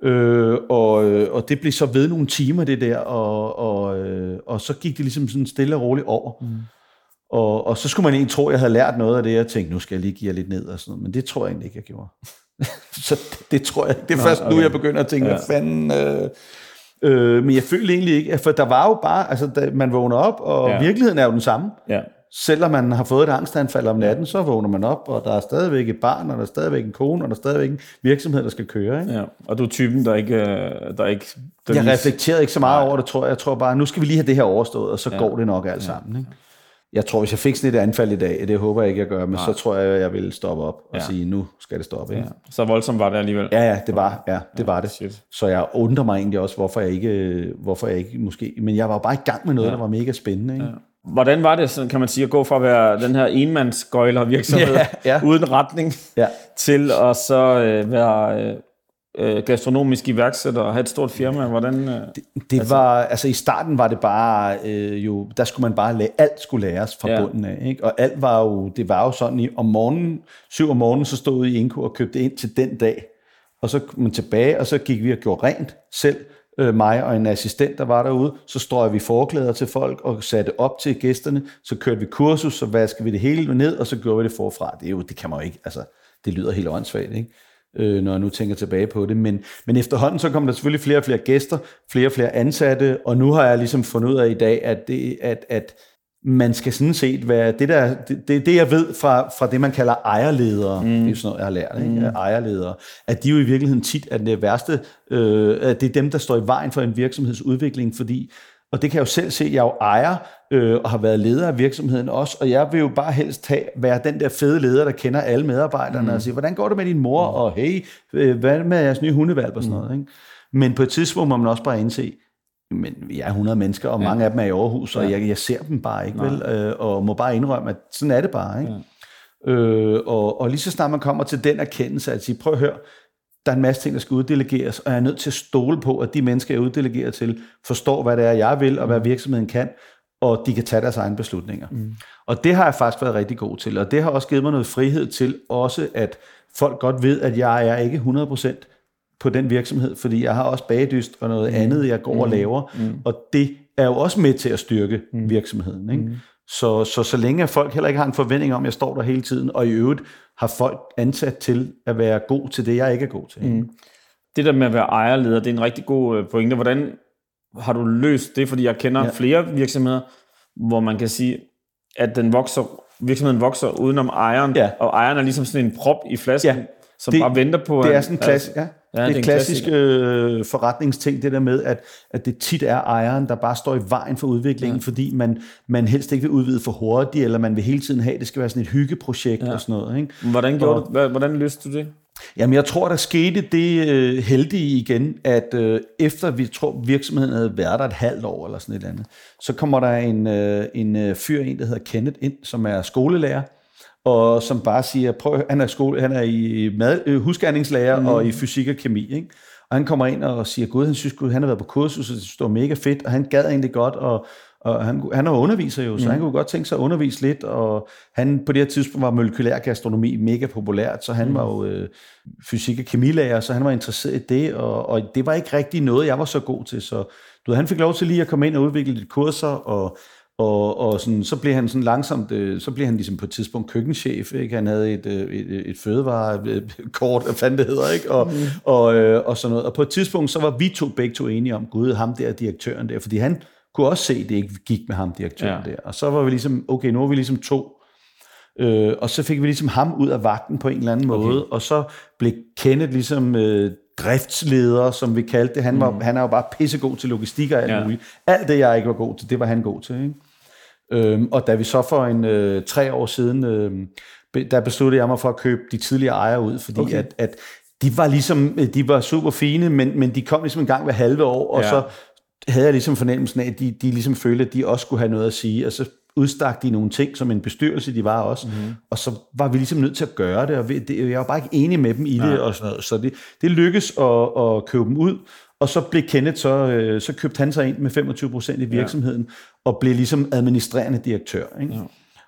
Øh, og, øh, og det blev så ved nogle timer, det der, og, og, øh, og så gik det ligesom sådan stille og roligt over. Mm. Og, og så skulle man egentlig tro, at jeg havde lært noget af det, jeg tænkte, nu skal jeg lige give jer lidt ned og sådan noget, men det tror jeg egentlig ikke, jeg gjorde. så det, det tror jeg ikke. Det er først okay. nu, jeg begynder at tænke, ja. hvad fanden... Øh, øh, men jeg følte egentlig ikke, for der var jo bare, altså da man vågner op, og ja. Ja. virkeligheden er jo den samme. Ja. Selvom man har fået et angstanfald om natten, så vågner man op, og der er stadigvæk et barn, og der er stadigvæk en kone, og der er stadigvæk en virksomhed, der skal køre. Ikke? ja. Og du er typen, der ikke... øh, Der ikke der Jeg reflekterede ikke så meget over det, tror jeg. Jeg tror bare, nu skal vi lige have det her overstået, og så ja. går det nok alt sammen. Ikke? Jeg tror, hvis jeg fik sådan et anfald i dag, det håber jeg ikke, jeg gør, men så tror jeg, jeg vil stoppe op og Ja. sige, nu skal det stoppe. Ikke? Ja. Så voldsomt var det alligevel. Ja, ja, det var, ja, det var det. shit. Så jeg undrer mig egentlig også, hvorfor jeg ikke, hvorfor jeg ikke måske, men jeg var bare i gang med noget, ja. der var mega spændende. Ikke? Ja. Hvordan var det, sådan, kan man sige, at gå fra at være den her enmandsgøjler virksomhed Ja, ja. uden retning, Ja. til at så øh, være øh, øh, gastronomisk iværksætter og have et stort firma? Hvordan, øh, Det altså, var, altså i starten var det bare, øh, jo, der skulle man bare lære, alt skulle læres fra. Ja. bunden af, ikke? og alt var jo, det var jo sådan, i, om morgenen, syv om morgenen, så stod vi i Inko og købte ind til den dag, og så kom man tilbage, og så gik vi og gjorde rent selv, øh, mig og en assistent, der var derude, så strøg vi forklæder til folk og satte op til gæsterne, så kørte vi kursus, så vaskede vi det hele ned, og så gjorde vi det forfra. Det, er jo, det kan man jo ikke, altså, det lyder helt åndssvagt, ikke? Øh, når jeg nu tænker tilbage på det. Men, men efterhånden så kom der selvfølgelig flere og flere gæster, flere og flere ansatte, og nu har jeg ligesom fundet ud af i dag, at, det, at, at man skal sådan set være, det der, det, det, jeg ved fra, fra det, man kalder ejerledere, mm. det er jo sådan noget, jeg har lært, ikke? Mm. ejerledere, at de jo i virkeligheden tit er det værste, øh, at det er dem, der står i vejen for en virksomhedsudvikling, fordi og det kan jeg jo selv se, jeg er jo ejer øh, og har været leder af virksomheden også, og jeg vil jo bare helst have, være den der fede leder, der kender alle medarbejderne mm. og siger, hvordan går det med din mor, og hey, øh, hvad med jeres nye hundevalg og sådan noget. Ikke? Men på et tidspunkt må man også bare indse, men vi er 100 mennesker, og ja. mange af dem er i Aarhus, og jeg, jeg ser dem bare ikke, vel? Øh, og må bare indrømme, at sådan er det bare. Ikke? Ja. Øh, og, og lige så snart man kommer til den erkendelse, at sige, prøv at høre, der er en masse ting, der skal uddelegeres, og jeg er nødt til at stole på, at de mennesker, jeg uddelegerer til, forstår, hvad det er, jeg vil, og hvad virksomheden kan, og de kan tage deres egne beslutninger. Mm. Og det har jeg faktisk været rigtig god til, og det har også givet mig noget frihed til, også at folk godt ved, at jeg er ikke 100% på den virksomhed, fordi jeg har også bagdyst og noget mm. andet, jeg går mm. og laver, mm. og det er jo også med til at styrke mm. virksomheden. Ikke? Mm. Så, så så længe folk heller ikke har en forventning om, at jeg står der hele tiden, og i øvrigt har folk ansat til at være god til det, jeg ikke er god til. Mm. det der med at være ejerleder, det er en rigtig god øh, pointe. Hvordan har du løst det? Fordi jeg kender Ja. flere virksomheder, hvor man kan sige, at den vokser virksomheden vokser udenom ejeren, Ja. og ejeren er ligesom sådan en prop i flasken, Ja. som Det- bare venter på... Det er sådan en klass, ja. Ja, det er en klassisk øh, forretningsting, det der med, at, at det tit er ejeren, der bare står i vejen for udviklingen, ja. fordi man, man helst ikke vil udvide for hurtigt, eller man vil hele tiden have, at det skal være sådan et hyggeprojekt ja. og sådan noget. Ikke? Hvordan, gjorde Og- du, hvordan løste du det? Jamen, jeg tror, der skete det øh, heldige igen, at øh, efter vi tror, virksomheden havde været der et halvt år eller sådan et eller andet, så kommer der en, øh, en øh, fyr ind, der hedder Kenneth ind, som er skolelærer, og som bare siger, prøv, han er, skole, han er i mad, øh, husgerningslærer mm. og i fysik og kemi, ikke? Og han kommer ind og siger, gud, han synes, gud, han har været på kursus, og det står mega fedt, og han gad egentlig godt, og, og han, han er underviser jo, så mm. han kunne godt tænke sig at undervise lidt, og han på det her tidspunkt var molekylær gastronomi mega populært, så han mm. var jo øh, fysik- og kemilærer, så han var interesseret i det, og, og det var ikke rigtig noget, jeg var så god til, så du ved, han fik lov til lige at komme ind og udvikle lidt kurser, og og, og sådan, så blev han sådan langsomt, øh, så blev han ligesom på et tidspunkt køkkenchef, ikke? Han havde et, øh, et, et fødevarekort, hvad fanden det hedder, ikke? Og, mm. og, øh, og sådan noget. Og på et tidspunkt, så var vi to begge to enige om, gud, ham der, direktøren der, fordi han kunne også se, at det ikke gik med ham, direktøren Ja. der. Og så var vi ligesom, okay, nu er vi ligesom to. Øh, og så fik vi ligesom ham ud af vagten på en eller anden måde, okay. og så blev Kenneth ligesom øh, driftsleder, som vi kaldte det. Han, var, mm. han er jo bare pissegod til logistik og alt Ja. muligt. Alt det, jeg ikke var god til, det var han god til. Ikke? Øhm, og da vi så for en øh, tre år siden, øh, der besluttede jeg mig for at købe de tidligere ejere ud, fordi Okay. at, at de var ligesom, øh, de var super fine, men, men de kom ligesom en gang hver halve år, og ja. så havde jeg ligesom fornemmelsen af, at de, de ligesom følte, at de også skulle have noget at sige, og så udstak de nogle ting som en bestyrelse, de var også, mm-hmm. og så var vi ligesom nødt til at gøre det, og det, jeg var bare ikke enig med dem i det, og sådan noget, så det, det lykkedes at, at købe dem ud, og så blev Kenneth så, øh, så købte han sig ind med 25 procent i virksomheden, ja. og blev ligesom administrerende direktør. Ikke? Ja.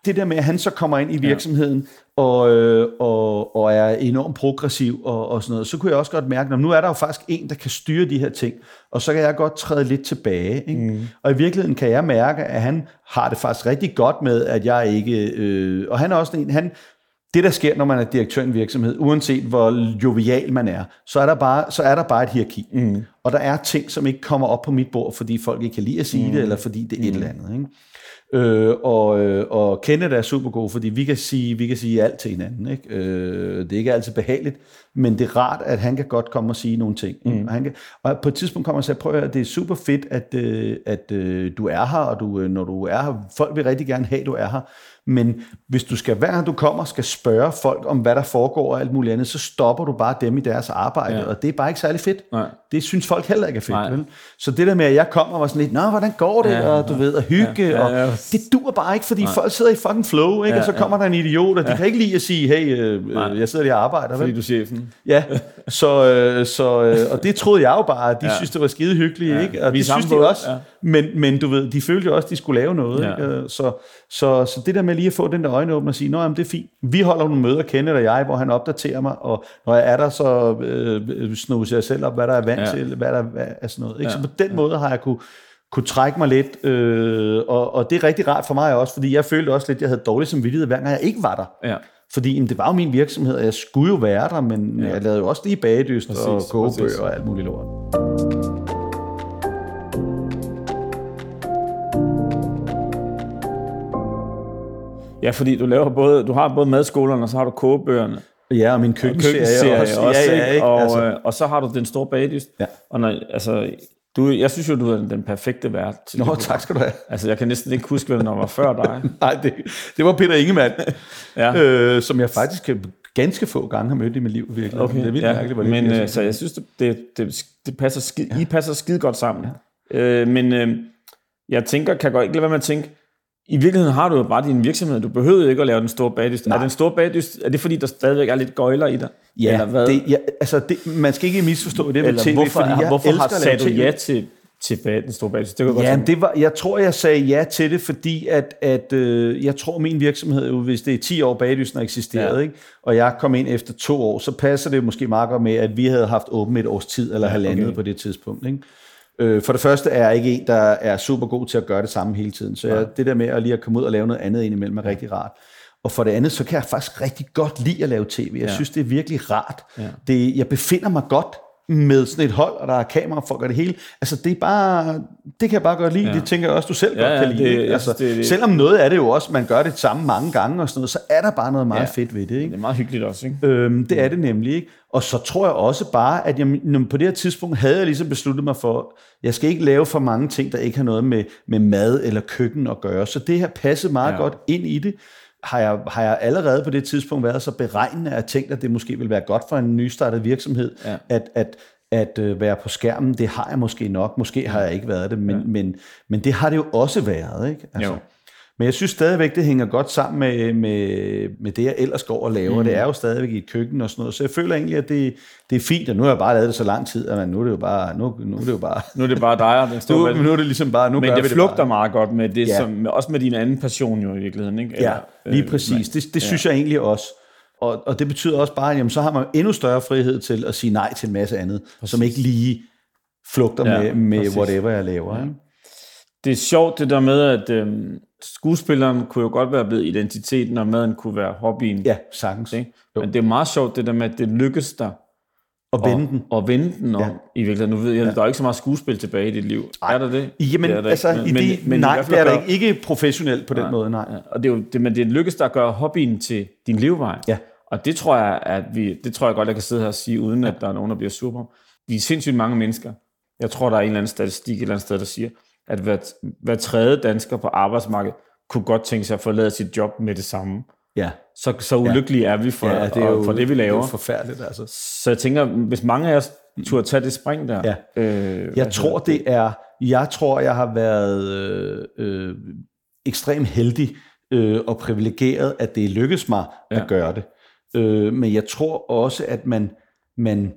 Det der med, at han så kommer ind i virksomheden, og, øh, og, og er enormt progressiv og, og sådan noget, så kunne jeg også godt mærke, at nu er der jo faktisk en, der kan styre de her ting, og så kan jeg godt træde lidt tilbage. Ikke? Mm. Og i virkeligheden kan jeg mærke, at han har det faktisk rigtig godt med, at jeg ikke... Øh, og han er også en... Han, det, der sker, når man er direktør i en virksomhed, uanset hvor jovial man er, så er der bare, så er der bare et hierarki. Mm. Og der er ting, som ikke kommer op på mit bord, fordi folk ikke kan lide at sige mm. det, eller fordi det er et eller andet. Ikke? Øh, og, øh, og Kenneth er super god, fordi vi kan sige, vi kan sige alt til hinanden. Ikke? Øh, det er ikke altid behageligt, men det er rart, at han kan godt komme og sige nogle ting. Mm. Og, han kan, og på et tidspunkt kommer han og siger, prøv at høre, det er super fedt, at, øh, at øh, du er her, og du, øh, når du er her, folk vil rigtig gerne have, at du er her. Men hvis du skal hver gang du kommer, skal spørge folk om, hvad der foregår og alt muligt andet, så stopper du bare dem i deres arbejde, Ja. ja. og det er bare ikke særlig fedt. Nej. Det synes folk heller ikke er fedt. Nej. Vel? Så det der med, at jeg kommer var sådan lidt, nå, hvordan går det, Ja, ja, og du ved, at hygge, ja, ja, ja, ja. og det dur bare ikke, fordi Nej. folk sidder i fucking flow, ikke? Ja, og så kommer der en idiot, og de kan ikke lide at sige, hey, øh, Nej. øh, jeg sidder lige og arbejder. Fordi Vel? du er chefen. Ja, så, øh, så, øh, og det troede jeg jo bare, at de Ja. ja. synes, det var skide hyggeligt, Ja. ja. ikke? og Vi det synes de også, ja. ja. men, men du ved, de følte jo også, de skulle lave noget, Ja. ja. ikke? Øh, Så, så, så det der med lige at få den der øjenåbner og sige, nå, jamen, det er fint, vi holder nogle møder, Kenneth og jeg, hvor han opdaterer mig, og når jeg er der, så øh, snuser jeg selv op, hvad der er vant Ja. ja. til, hvad der hvad er sådan noget. Ikke? Ja. Så på den måde har jeg kunne, kunne trække mig lidt, øh, og, og det er rigtig rart for mig også, fordi jeg følte også lidt, at jeg havde dårlig samvittighed, hver gang jeg ikke var der. Ja. Fordi jamen, det var jo min virksomhed, og jeg skulle jo være der, men Ja. ja. jeg lavede jo også lige bagedyst og Præcis, kogebøger præcis. og alt muligt lort. Ja, fordi du laver både, du har både madskolerne, og så har du kogebøgerne. Ja, og min Og køkkenserie, køkkenserie også. også, ja, ja, ikke? Og, altså, øh, og så har du den store bagdyst. Ja. Og når, altså, du, jeg synes jo, du er den perfekte vært til Nå, tak skal du have. Altså, jeg kan næsten ikke huske, hvem der var før dig. Nej, det, det var Peter Ingemann, Ja. øh, som jeg faktisk ganske få gange har mødt i mit liv, virkelig. Okay, det er vildt ja, mærkeligt, hvor det men øh, så jeg synes, det, det, det, det passer skid, I passer skide godt sammen. Ja. Øh, men øh, jeg tænker, kan godt ikke lade være med at tænke, i virkeligheden har du jo bare din virksomhed. Du behøver ikke at lave den store bagdyst. Er den store bagdyst, er det fordi, der stadigvæk er lidt gøjler i dig? Ja, Eller hvad? det, ja altså det, man skal ikke misforstå det med tv, hvorfor, fordi jeg hvorfor elsker har sat du ja til, til den store bagdyst? Det godt Ja, tænke. det var, jeg tror, jeg sagde ja til det, fordi at, at øh, jeg tror, min virksomhed, jo, hvis det er 10 år bagdysten har eksisteret, Ja. ikke, og jeg kom ind efter to år, så passer det måske meget godt med, at vi havde haft åbent et års tid, eller ja, halvandet okay. på det tidspunkt. Ikke? Øh, for det første er jeg ikke en, der er super god til at gøre det samme hele tiden, så jeg, det der med at lige at komme ud og lave noget andet indimellem er rigtig rart. Og for det andet, så kan jeg faktisk rigtig godt lide at lave tv. Jeg Ja. synes, det er virkelig rart. Ja. Det, jeg befinder mig godt med sådan et hold, og der er kamerafolk og det hele. Altså, det er bare, det kan jeg bare godt lide. Ja. Det tænker jeg også, du selv Ja, godt ja, kan lide. det- altså, det- det- Selvom noget af det jo også, man gør det samme mange gange og sådan noget, så er der bare noget meget Ja. fedt ved det. Ikke? Det er meget hyggeligt også, ikke? Øhm, det er det nemlig ikke. Og så tror jeg også bare, at jeg, på det her tidspunkt havde jeg ligesom besluttet mig for, jeg skal ikke lave for mange ting, der ikke har noget med, med mad eller køkken at gøre. Så det her passede meget Ja. ja. godt ind i det. Har jeg, har jeg allerede på det tidspunkt været så beregnende, at jeg tænkte, at det måske ville være godt for en nystartet virksomhed, Ja. at, at, at øh, være på skærmen. Det har jeg måske nok. Måske har jeg ikke været det, men, ja. men, men det har det jo også været. Ikke? Altså, Jo. Men jeg synes stadigvæk, det hænger godt sammen med, med, med det, jeg ellers går og laver. Mm. Det er jo stadigvæk i et køkken og sådan noget. Så jeg føler egentlig, at det, det er fint, og nu har jeg bare lavet det så lang tid, at man, nu er det jo bare... Nu, nu er det jo bare Nu er det bare dig og den store nu, er det ligesom bare... Nu Men gør det vi flugter bare. meget godt med det, Ja. som, også med din anden passion jo i virkeligheden, ikke? Ja, lige øh, præcis. Det, det synes jeg egentlig også. Og, og det betyder også bare, at jamen, så har man endnu større frihed til at sige nej til en masse andet, præcis. som ikke lige flugter Ja, ja, med, med præcis. whatever jeg laver. Ikke? Det er sjovt det der med, at øhm, skuespilleren kunne jo godt være blevet identiteten, og maden kunne være hobbyen. Ja, sagtens. Ikke? Jo. Men det er meget sjovt det der med, at det lykkes dig Og vende den. at vende den om. Ja. I virkeligheden, nu ved jeg, ja. der er ikke så meget skuespil tilbage i dit liv. Er der det? Jamen, det er der altså, ikke. i det, i nej, fald det er at der gøre- ikke. Ikke professionelt på den måde, nej. Ja, og det er jo, det, men det lykkes dig at gøre hobbyen til din levevej. Ja. Og det tror jeg, at vi, det tror jeg godt, jeg kan sidde her og sige, uden at der er nogen, der bliver sur på. Vi er sindssygt mange mennesker. Jeg tror, der er en eller anden statistik et eller andet sted, der siger, at hver, hver tredje dansker på arbejdsmarkedet kunne godt tænke sig at forlade sit job med det samme. Ja, Så, så ulykkelige er vi for, ja det er jo, for det, vi Det er laver. forfærdeligt, altså. Så jeg tænker, hvis mange af os turde tage det spring der. Ja. Øh, Jeg tror, det er, jeg tror, jeg har været øh, øh, ekstremt heldig øh, og privilegeret, at det lykkedes mig ja. Ja. at gøre det. Øh, men jeg tror også, at man, man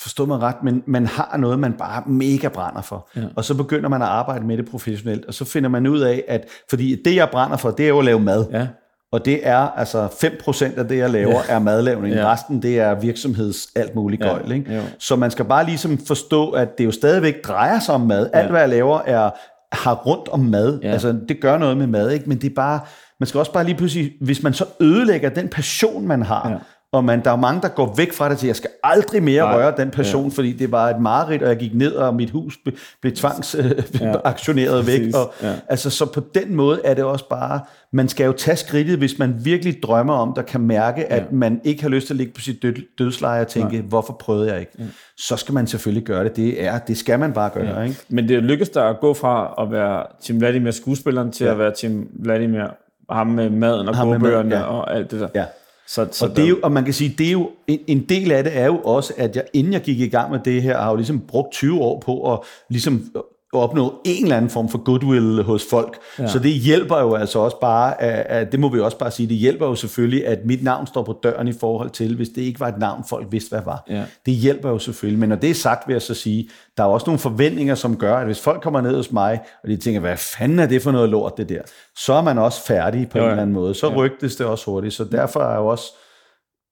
forstår mig ret, men man har noget, man bare mega brænder for. Ja. Og så begynder man at arbejde med det professionelt, og så finder man ud af, at fordi det, jeg brænder for, det er jo at lave mad. Ja. Og det er altså 5% af det, jeg laver, ja. er madlavning. Ja. Ja. Resten, det er virksomheds alt muligt Ja. gøjl. Ikke? Jo. Så man skal bare ligesom forstå, at det jo stadigvæk drejer sig om mad. Alt, hvad jeg laver, er har rundt om mad. Ja. Altså, det gør noget med mad, ikke? Men det er bare, man skal også bare lige pludselig, hvis man så ødelægger den passion, man har, Ja. Ja. og man, der er mange, der går væk fra det til, jeg skal aldrig mere Nej. Røre den passion, ja. fordi det var et mareridt, og jeg gik ned, og mit hus blev, blev tvangsaktioneret væk. Præcis. Og, Ja. Altså, så på den måde er det også bare, man skal jo tage skridtet, hvis man virkelig drømmer om, der kan mærke, at Ja. man ikke har lyst til at ligge på sit død, dødsleje og tænke, Nej. hvorfor prøvede jeg ikke? Så skal man selvfølgelig gøre det. Det, er, det skal man bare gøre, ja. ikke? Men det lykkes dig at gå fra at være Tim Vladimir skuespilleren til ja. at være Tim Vladimir ham med maden og Ham kogebøgerne ja. og alt det der. Ja. Så, så Og, det er jo, og man kan sige, det er jo, en, en del af det er jo også, at jeg, inden jeg gik i gang med det her, har jo ligesom brugt 20 år på at ligesom opnå en eller anden form for goodwill hos folk. Ja. Så det hjælper jo altså også bare, at, at, det må vi også bare sige, det hjælper jo selvfølgelig, at mit navn står på døren i forhold til, hvis det ikke var et navn, folk vidste, hvad var. Ja. Det hjælper jo selvfølgelig. Men når det er sagt, vil jeg så sige, der er også nogle forventninger, som gør, at hvis folk kommer ned hos mig, og de tænker, hvad fanden er det for noget lort, det der, så er man også færdig på Jo, en ja. eller anden måde. Så ja. rygtes det også hurtigt. Så derfor er jeg jo også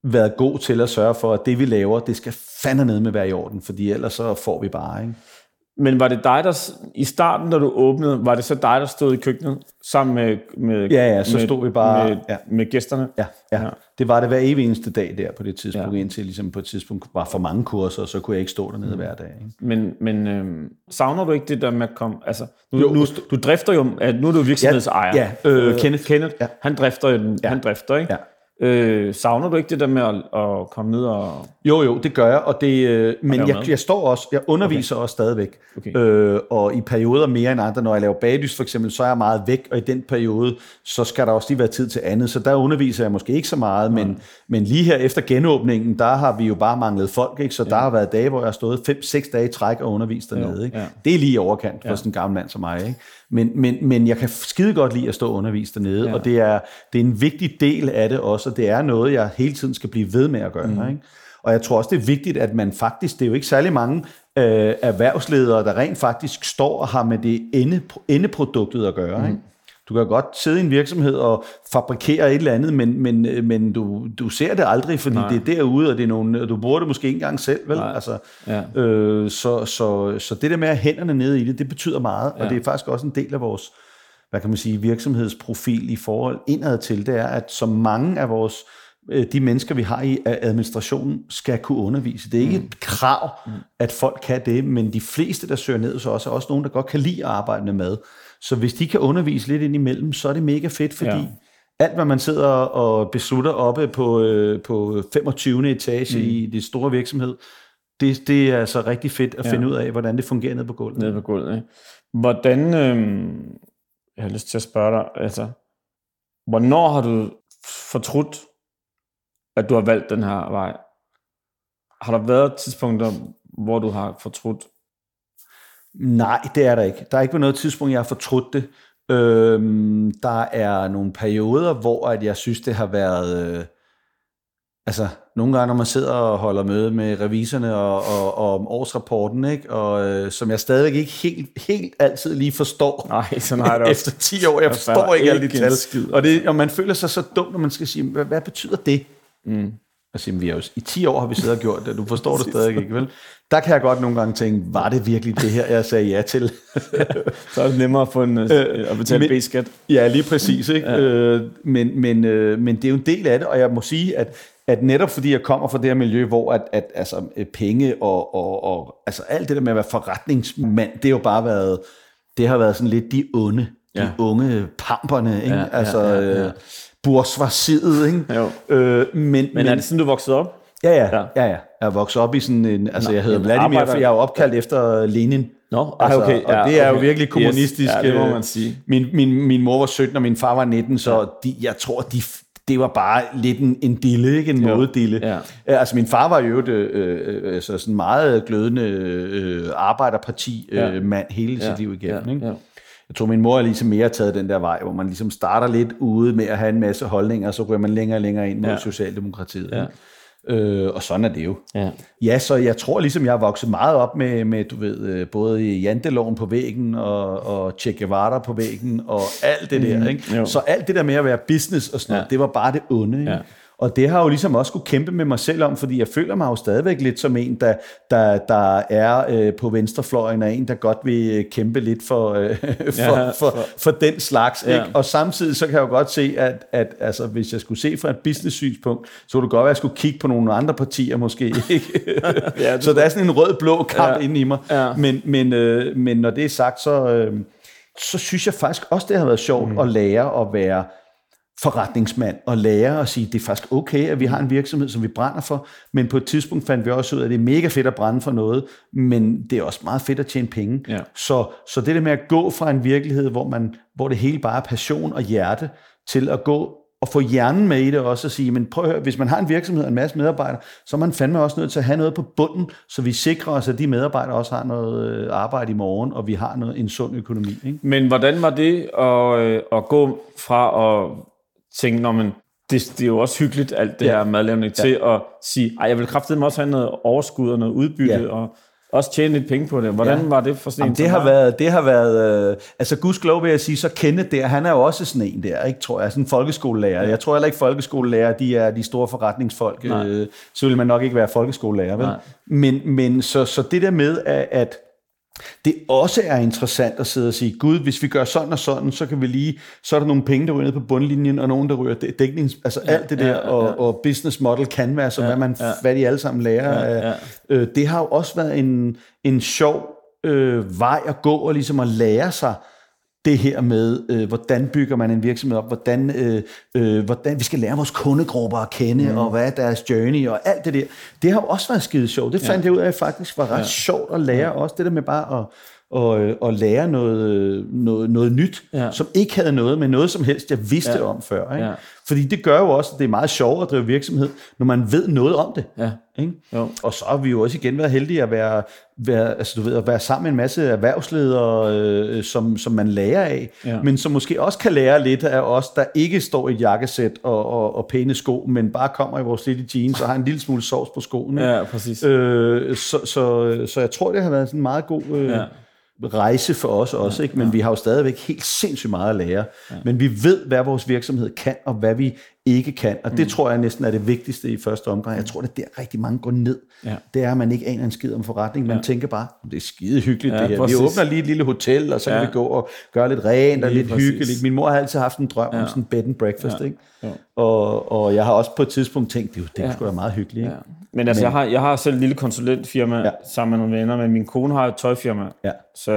været god til at sørge for, at det vi laver, det skal fandme ned med være i orden, fordi ellers så får vi bare, ikke? Men var det dig, der i starten, da du åbnede, var det så dig, der stod i køkkenet sammen med, med, Ja, ja, så med, stod vi bare- med, ja. med gæsterne? Ja, ja. Ja. Det var det hver evig eneste dag der på det tidspunkt, Ja. indtil ligesom på et tidspunkt var for mange kurser, og så kunne jeg ikke stå dernede mm. hver dag. Ikke? Men, men øhm, savner du ikke det der med at komme... Altså, nu, Jo. nu, du drifter jo... At nu er du virksomhedsejer. Ja, ja, øh, Kenneth. Kenneth, Ja. han drifter jo den, Ja. han drifter, ikke? Ja. Øh, savner du ikke det der med at, at komme ned og... Jo, jo, det gør jeg, og det, øh, men jeg, jeg står også, jeg underviser okay. også stadigvæk, Okay. øh, og i perioder mere end andre, når jeg laver baglys for eksempel, så er jeg meget væk, og i den periode, så skal der også lige være tid til andet, så der underviser jeg måske ikke så meget, men, men lige her efter genåbningen, der har vi jo bare manglet folk, ikke? så der har været dage, hvor jeg har stået 5-6 dage i træk og undervist dernede. Ikke? ja. Det er lige overkant for sådan en gammel mand som mig. Ikke? Men, men, men jeg kan skide godt lide at stå og undervise dernede, Ja. og det er, det er en vigtig del af det også, og det er noget, jeg hele tiden skal blive ved med at gøre. Mm. Ikke? Og jeg tror også, det er vigtigt, at man faktisk, det er jo ikke særlig mange øh, erhvervsledere, der rent faktisk står og har med det ende, endeproduktet at gøre. Mm. Ikke? Du kan godt sidde i en virksomhed og fabrikere et eller andet, men, men, øh, men du, du ser det aldrig, fordi Nej. Det er derude, og det er nogle, du bruger det måske ikke engang selv, vel? Nej. Altså, Ja. øh, så, så, så det der med at have hænderne nede i det, det betyder meget, ja. Og det er faktisk også en del af vores hvad kan man sige, virksomhedsprofil i forhold indad til, det er, at så mange af vores øh, de mennesker, vi har i administrationen, skal kunne undervise. Det er ikke mm. et krav, mm. at folk kan det, men de fleste, der søger ned så også, er også nogen, der godt kan lide at arbejde med mad. Så hvis de kan undervise lidt ind imellem, så er det mega fedt, fordi ja. alt, hvad man sidder og beslutter oppe på, øh, på 25. etage mm. i det store virksomhed, det, det er altså rigtig fedt at ja. finde ud af, hvordan det fungerer nede på gulvet. Nede på gulvet, ikke? Hvordan, øh, jeg har lyst til at spørge dig, altså, hvornår har du fortrudt, at du har valgt den her vej? Har der været tidspunkter, hvor du har fortrudt? Nej, det er der ikke. Der er ikke på noget tidspunkt, jeg har fortrudt det. Øhm, der er nogle perioder, hvor at jeg synes, det har været... Øh, altså, nogle gange, når man sidder og holder møde med reviserne og, og, og om årsrapporten, ikke? Og, øh, som jeg stadigvæk ikke helt, helt altid lige forstår. Nej, sådan har jeg det Efter 10 år, jeg forstår ikke alle de tal. Og, det, og man føler sig så dum, når man skal sige, hvad, hvad betyder det? Mm. Altså, vi har jo, I 10 år har vi siddet og gjort det, du forstår det stadig ikke, vel? Der kan jeg godt nogle gange tænke, var det virkelig det her, jeg sagde ja til? så er det nemmere at, få en, øh, at betale B-skat. Ja, lige præcis. Ikke? Ja. Øh, men, men, øh, men det er jo en del af det, og jeg må sige, at at netop fordi jeg kommer fra det her miljø, hvor at, at altså, øh, penge og, og, og altså alt det der med at være forretningsmand, det har jo bare været, det har været sådan lidt de onde, ja. de unge pamperne, ikke? Ja, altså ja, ja, ja. Øh, bourgeoisiet, ikke? Jo. Øh, men, men, men er det sådan, du voksede op? Ja, ja, ja, ja. Jeg er vokset op i sådan en, altså Nå, jeg hedder Vladimir, for jeg er jo opkaldt ja. efter Lenin. Nå, altså, okay. Ja, og det er okay. jo virkelig kommunistisk. Yes. Ja, det må man sige. Min, min, min mor var 17, og min far var 19, så ja. de, jeg tror, de det var bare lidt en, en dille, ikke en modedille. Ja. Altså min far var jo øh, øh, altså sådan meget glødende øh, arbejderparti øh, ja. mand hele ja. sit liv igennem. Ja. Ikke? Ja. Jeg tror, min mor er ligesom mere taget den der vej, hvor man ligesom starter lidt ude med at have en masse holdninger, og så ryger man længere og længere ind mod ja. Socialdemokratiet. Ja. Øh, og sådan er det jo. Ja. ja, så jeg tror ligesom, jeg har vokset meget op med, med du ved, øh, både janteloven på væggen, og, og Che Guevara på væggen, og alt det der. Mm, ikke? Så alt det der med at være business og sådan ja. noget, det var bare det onde. Ikke? Ja. Og det har jo ligesom også skulle kæmpe med mig selv om, fordi jeg føler mig jo stadigvæk lidt som en, der, der, der er øh, på venstrefløjen, og en, der godt vil øh, kæmpe lidt for, øh, for, ja, for, for, for den slags. Ja. Ikke? Og samtidig så kan jeg jo godt se, at, at altså, hvis jeg skulle se fra et business-synspunkt, så kunne det godt være, at jeg skulle kigge på nogle andre partier måske. Ikke? ja, så der er sådan en rød-blå kamp ja. inde i mig. Ja. Men, men, øh, men når det er sagt, så, øh, så synes jeg faktisk også, det har været sjovt mm. at lære at være forretningsmand og lære at sige, det er faktisk okay, at vi har en virksomhed, som vi brænder for, men på et tidspunkt fandt vi også ud af, at det er mega fedt at brænde for noget, men det er også meget fedt at tjene penge. Ja. Så, så det der med at gå fra en virkelighed, hvor, man, hvor det hele bare er passion og hjerte, til at gå og få hjernen med i det også og sige, men prøv at høre, hvis man har en virksomhed og en masse medarbejdere, så er man fandme også nødt til at have noget på bunden, så vi sikrer os, at de medarbejdere også har noget øh, arbejde i morgen, og vi har noget, en sund økonomi. Ikke? Men hvordan var det at, øh, at gå fra at tænke, når man, det, det er jo også hyggeligt, alt det ja. her madlavning, ja. til at sige, ej, jeg vil kraftedeme også have noget overskud og noget udbytte, ja. og også tjene lidt penge på det. Hvordan ja. var det for sådan Jamen, det, har været, det har været, øh, altså gudskelov vil jeg sige, så kende der, han er jo også sådan en der, ikke, tror jeg, sådan en folkeskolelærer. Jeg tror heller ikke, folkeskolelærer, de er de store forretningsfolk. Øh, så vil man nok ikke være folkeskolelærer, vel? Men, men så, så det der med, at, at det også er interessant at sidde og sige, gud, hvis vi gør sådan og sådan, så kan vi lige, så er der nogle penge, der ryger ned på bundlinjen, og nogen, der ryger dækning, altså ja, alt det der, ja, ja, ja. Og, og business model canvas, og ja, hvad, man, ja. hvad de alle sammen lærer. Ja, ja. Øh, det har jo også været en, en sjov øh, vej at gå, og ligesom at lære sig, det her med, øh, hvordan bygger man en virksomhed op, hvordan, øh, øh, hvordan vi skal lære vores kundegrupper at kende, mm. og hvad er deres journey, og alt det der. Det har også været skide sjovt. Det fandt ja. jeg ud af, at faktisk var ret ja. sjovt at lære ja. også. Det der med bare at, og, øh, og lære noget, noget, noget nyt, ja. som ikke havde noget med noget som helst, jeg vidste ja. om før. Ikke? Ja. Fordi det gør jo også, at det er meget sjovere at drive virksomhed, når man ved noget om det. Ja. Ikke? Jo. Og så har vi jo også igen været heldige at være, være, altså, du ved, at være sammen med en masse erhvervsledere, øh, som, som man lærer af, ja. men som måske også kan lære lidt af os, der ikke står i et jakkesæt og, og, og pæne sko, men bare kommer i vores lille jeans og har en lille smule sovs på skoene. Ja, præcis. Øh, så, så, så jeg tror, det har været sådan en meget god... Øh, ja rejse for os også, ja, ikke? men ja. vi har jo stadigvæk helt sindssygt meget at lære. Ja. Men vi ved, hvad vores virksomhed kan, og hvad vi ikke kan. Og det tror jeg næsten er det vigtigste i første omgang. Jeg tror, det er der rigtig mange går ned. Ja. Det er, at man ikke aner en skid om forretning. Man Ja. tænker bare, det er skide hyggeligt Ja, det her. Vi præcis. åbner lige et lille hotel, og så kan Ja. vi gå og gøre lidt rent og Lige lidt præcis. hyggeligt. Min mor har altid haft en drøm om Ja. sådan en bed and breakfast. Ja. Ikke? Ja. Og, og jeg har også på et tidspunkt tænkt, det, det Ja. sgu da meget hyggeligt. Ikke? Ja. Men altså, Men- jeg har, jeg har selv et lille konsulentfirma Ja. sammen med nogle venner, men min kone har et tøjfirma. Ja. Så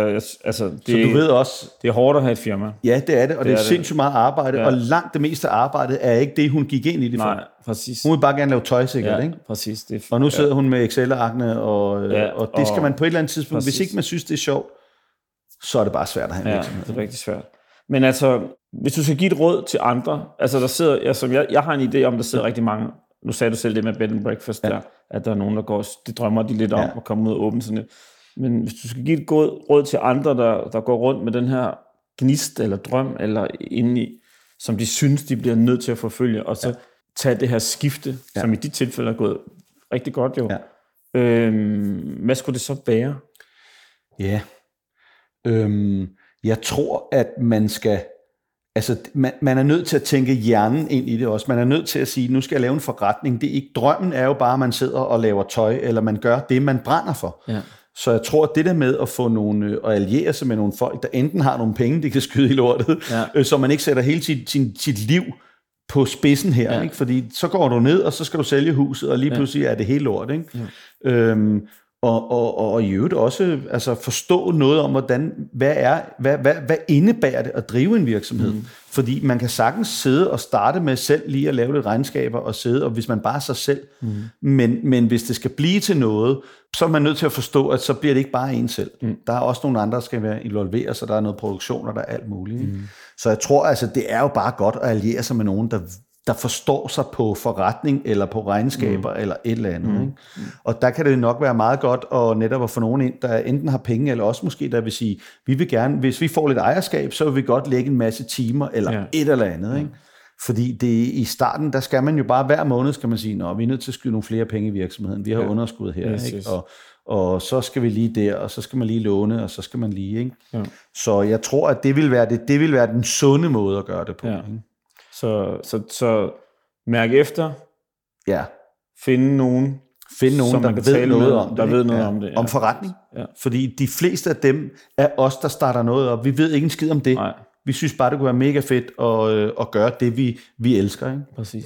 altså, det, Så du ved også, det er hårdt at have et firma. ja, det er det, og det, Det er, er det. sindssygt meget arbejde, Ja. og langt det meste af arbejdet er ikke det, hun gik ind i det for. Nej, præcis. Hun vil bare gerne lave tøj, sikkert, ja, ikke? præcis. Det Og nu sidder hun med Excel-arkene, og, ja, Ja, og det skal og- man på et eller andet tidspunkt, præcis. hvis ikke man synes, det er sjovt, så er det bare svært at have en Ja, virksomhed. det er rigtig svært. Men altså, hvis du skal give et råd til andre, altså der sidder, altså, jeg, jeg har en idé om, der sidder rigtig mange, nu sagde du selv det med bed and breakfast, Ja. ja. der, at der er nogen, der går, det drømmer de lidt om, Ja. ja. at komme ud og åbne sådan et. Men hvis du skal give et godt råd til andre, der, der går rundt med den her gnist eller drøm, eller indeni, som de synes, de bliver nødt til at forfølge, og så ja. tage det her skifte, Ja. som i dit tilfælde er gået rigtig godt jo. Ja. Øhm, hvad skulle det så være? Ja. Øhm, jeg tror, at man skal... Altså, man, man er nødt til at tænke hjernen ind i det også. Man er nødt til at sige, nu skal jeg lave en forretning. Det er ikke, drømmen er jo bare, at man sidder og laver tøj, eller man gør det, man brænder for. Ja. Så jeg tror, at det der med at få nogle, øh, og alliere sig med nogle folk, der enten har nogle penge, de kan skyde i lortet, Ja. øh, så man ikke sætter hele sit, sin, sit liv på spidsen her, ja. Ja. ikke? fordi så går du ned, og så skal du sælge huset, og lige Ja. pludselig er det helt lort. Ikke? Ja. Øhm, og, og, og, og i øvrigt også altså forstå noget om, hvordan, hvad, er, hvad, hvad, hvad indebærer det at drive en virksomhed. Mm. Fordi man kan sagtens sidde og starte med selv lige at lave lidt regnskaber og sidde, og hvis man bare er sig selv. Mm. Men, men hvis det skal blive til noget, så er man nødt til at forstå, at så bliver det ikke bare en selv. Mm. Der er også nogle andre, der skal være involveret, så der er noget produktion, og der er alt muligt. Mm. Så jeg tror, altså, det er jo bare godt at alliere sig med nogen, der der forstår sig på forretning eller på regnskaber mm. eller et eller andet. Mm. Ikke? Og der kan det nok være meget godt at netop at få nogen ind, der enten har penge, eller også måske der vil sige, vi vil gerne, hvis vi får lidt ejerskab, så vil vi godt lægge en masse timer, eller ja. Et eller andet. Ikke? Fordi det, i starten, der skal man jo bare hver måned, skal man sige, Nå, vi er nødt til at skyde nogle flere penge i virksomheden. Vi har ja. Ja. underskud her, Yes, ikke? yes. Og, og så skal vi lige der, og så skal man lige låne, og så skal man lige. Ikke? Ja. Så jeg tror, at det vil være, det, det vil være den sunde måde at gøre det på. Ja. Ikke? Så, så, så mærk efter, ja. finde nogen, finde nogen, Som der ved noget om det. der ved noget om det, ja. Om forretning. Ja. Fordi de fleste af dem er os, der starter noget op. Vi ved ikke en skid om det. Nej. Vi synes bare, det kunne være mega fedt at, øh, at gøre det, vi, vi elsker. Ikke? præcis.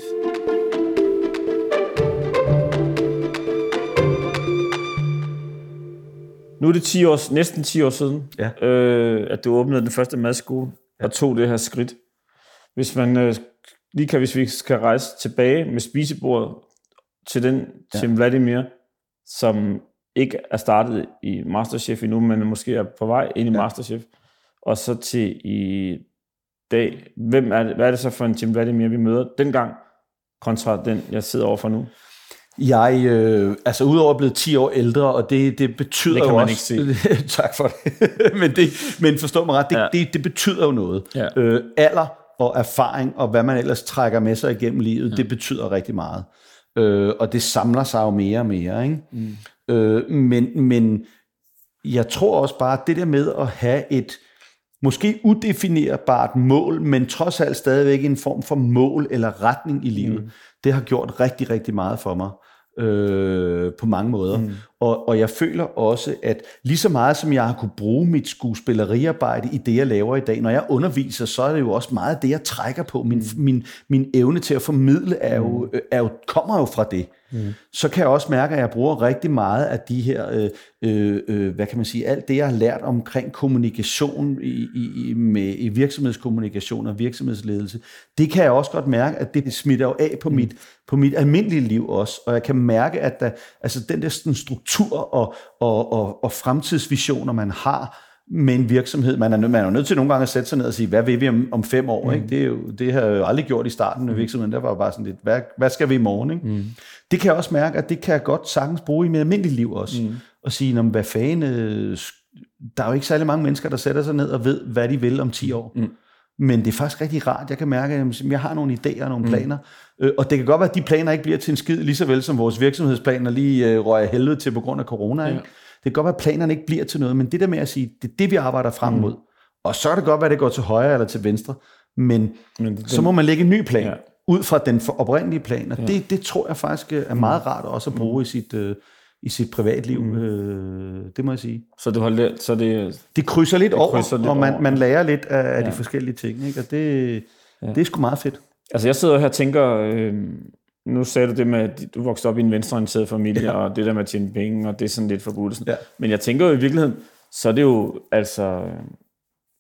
Nu er det 10 år, næsten 10 år siden, Ja. øh, at du åbnede den første madskole og tog det her skridt. Hvis man øh, lige kan, hvis vi skal rejse tilbage med spisebordet til den Ja. Tim Vladimir, som ikke er startet i Masterchef endnu, men måske er på vej ind i Ja. ja. Masterchef, og så til i dag. Hvem er det, hvad er det så for en Tim Vladimir, vi møder dengang, kontra den, jeg sidder overfor nu? Jeg, øh, altså udover at blive 10 år ældre, og det, det betyder Det kan jo man også... ikke tak for det. men, det. Men forstå mig ret, det. Ja. det, det betyder jo noget. Ja. Øh, alder og erfaring, og hvad man ellers trækker med sig igennem livet, ja. det betyder rigtig meget. Øh, og det samler sig jo mere og mere. Ikke? Mm. Øh, men, men jeg tror også bare, at det der med at have et måske udefinerbart mål, men trods alt stadigvæk en form for mål eller retning i livet, mm. det har gjort rigtig, rigtig meget for mig øh, på mange måder. Mm. Og, og jeg føler også, at lige så meget som jeg har kunne bruge mit skuespilleriarbejde i det, jeg laver i dag, når jeg underviser, så er det jo også meget det, jeg trækker på. Min, mm. min, min evne til at formidle er jo, er jo, kommer jo fra det. Mm. Så kan jeg også mærke, at jeg bruger rigtig meget af de her, øh, øh, øh, hvad kan man sige, alt det, jeg har lært omkring kommunikation i, i, i, med, i virksomhedskommunikation og virksomhedsledelse. Det kan jeg også godt mærke, at det smitter jo af på, mm. mit, på mit almindelige liv også. Og jeg kan mærke, at der, altså den der sådan, struktur og, og, og, og fremtidsvisioner, man har, med en virksomhed. Man er, man er jo nødt til nogle gange at sætte sig ned og sige, hvad vil vi om, om fem år? Mm. Ikke? Det, er jo, det har jeg jo aldrig gjort i starten af virksomheden. Der var jo bare sådan lidt, hvad, hvad skal vi i morgen? Ikke? Mm. Det kan jeg også mærke, at det kan jeg godt sagtens bruge i mit almindelige liv også. Mm. Og sige, "Nå, men hvad fanden, øh, der er jo ikke særlig mange mennesker, der sætter sig ned og ved, hvad de vil om 10 år. Mm. Men det er faktisk rigtig rart. Jeg kan mærke, at jeg har nogle idéer og nogle planer. Øh, Og det kan godt være, at de planer ikke bliver til en skid, lige så vel som vores virksomhedsplaner lige øh, røg af helvede til på grund af corona. Ikke? Det kan godt være, at planerne ikke bliver til noget, men det der med at sige, det er det, vi arbejder frem mod. Og så er det godt være, at det går til højre eller til venstre, men, Men men så må man lægge en ny plan. Ja. Ud fra den oprindelige plan. Og ja. det, det tror jeg faktisk øh, er meget rart også at bruge mm. i sit... Øh, i sit privatliv, mm. øh, det må jeg sige. Så det, holder, så det, det krydser lidt det over, krydser lidt og man, over. man lærer lidt af, af ja. de forskellige ting, ikke? og det, ja. det er sgu meget fedt. Altså jeg sidder her og tænker, øh, nu sagde du det med, at du voksede op i en venstreorienteret familie, ja. og det der med at tjene penge, og det er sådan lidt forbudt. Ja. Men jeg tænker jo i virkeligheden, så er det jo, altså,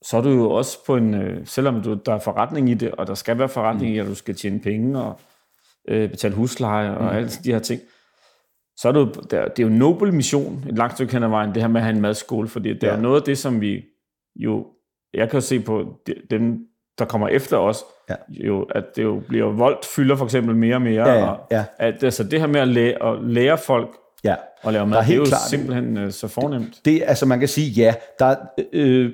så er du jo også på en, øh, selvom du, der er forretning i det, og der skal være forretning mm. i, at du skal tjene penge, og øh, betale husleje, og mm. alle de her ting, så er det, jo, det er jo en nobel mission, et langt stykke hen ad vejen, det her med at have en madskole, fordi det ja. er noget af det, som vi jo, jeg kan se på dem, der kommer efter os, ja. jo, at det jo bliver voldt fylder for eksempel mere og mere, ja, ja, ja. og at altså, det her med at lære, at lære folk ja. at lave mad, det er jo klart, simpelthen uh, så fornemt. Det, det, altså man kan sige, ja, der, øh,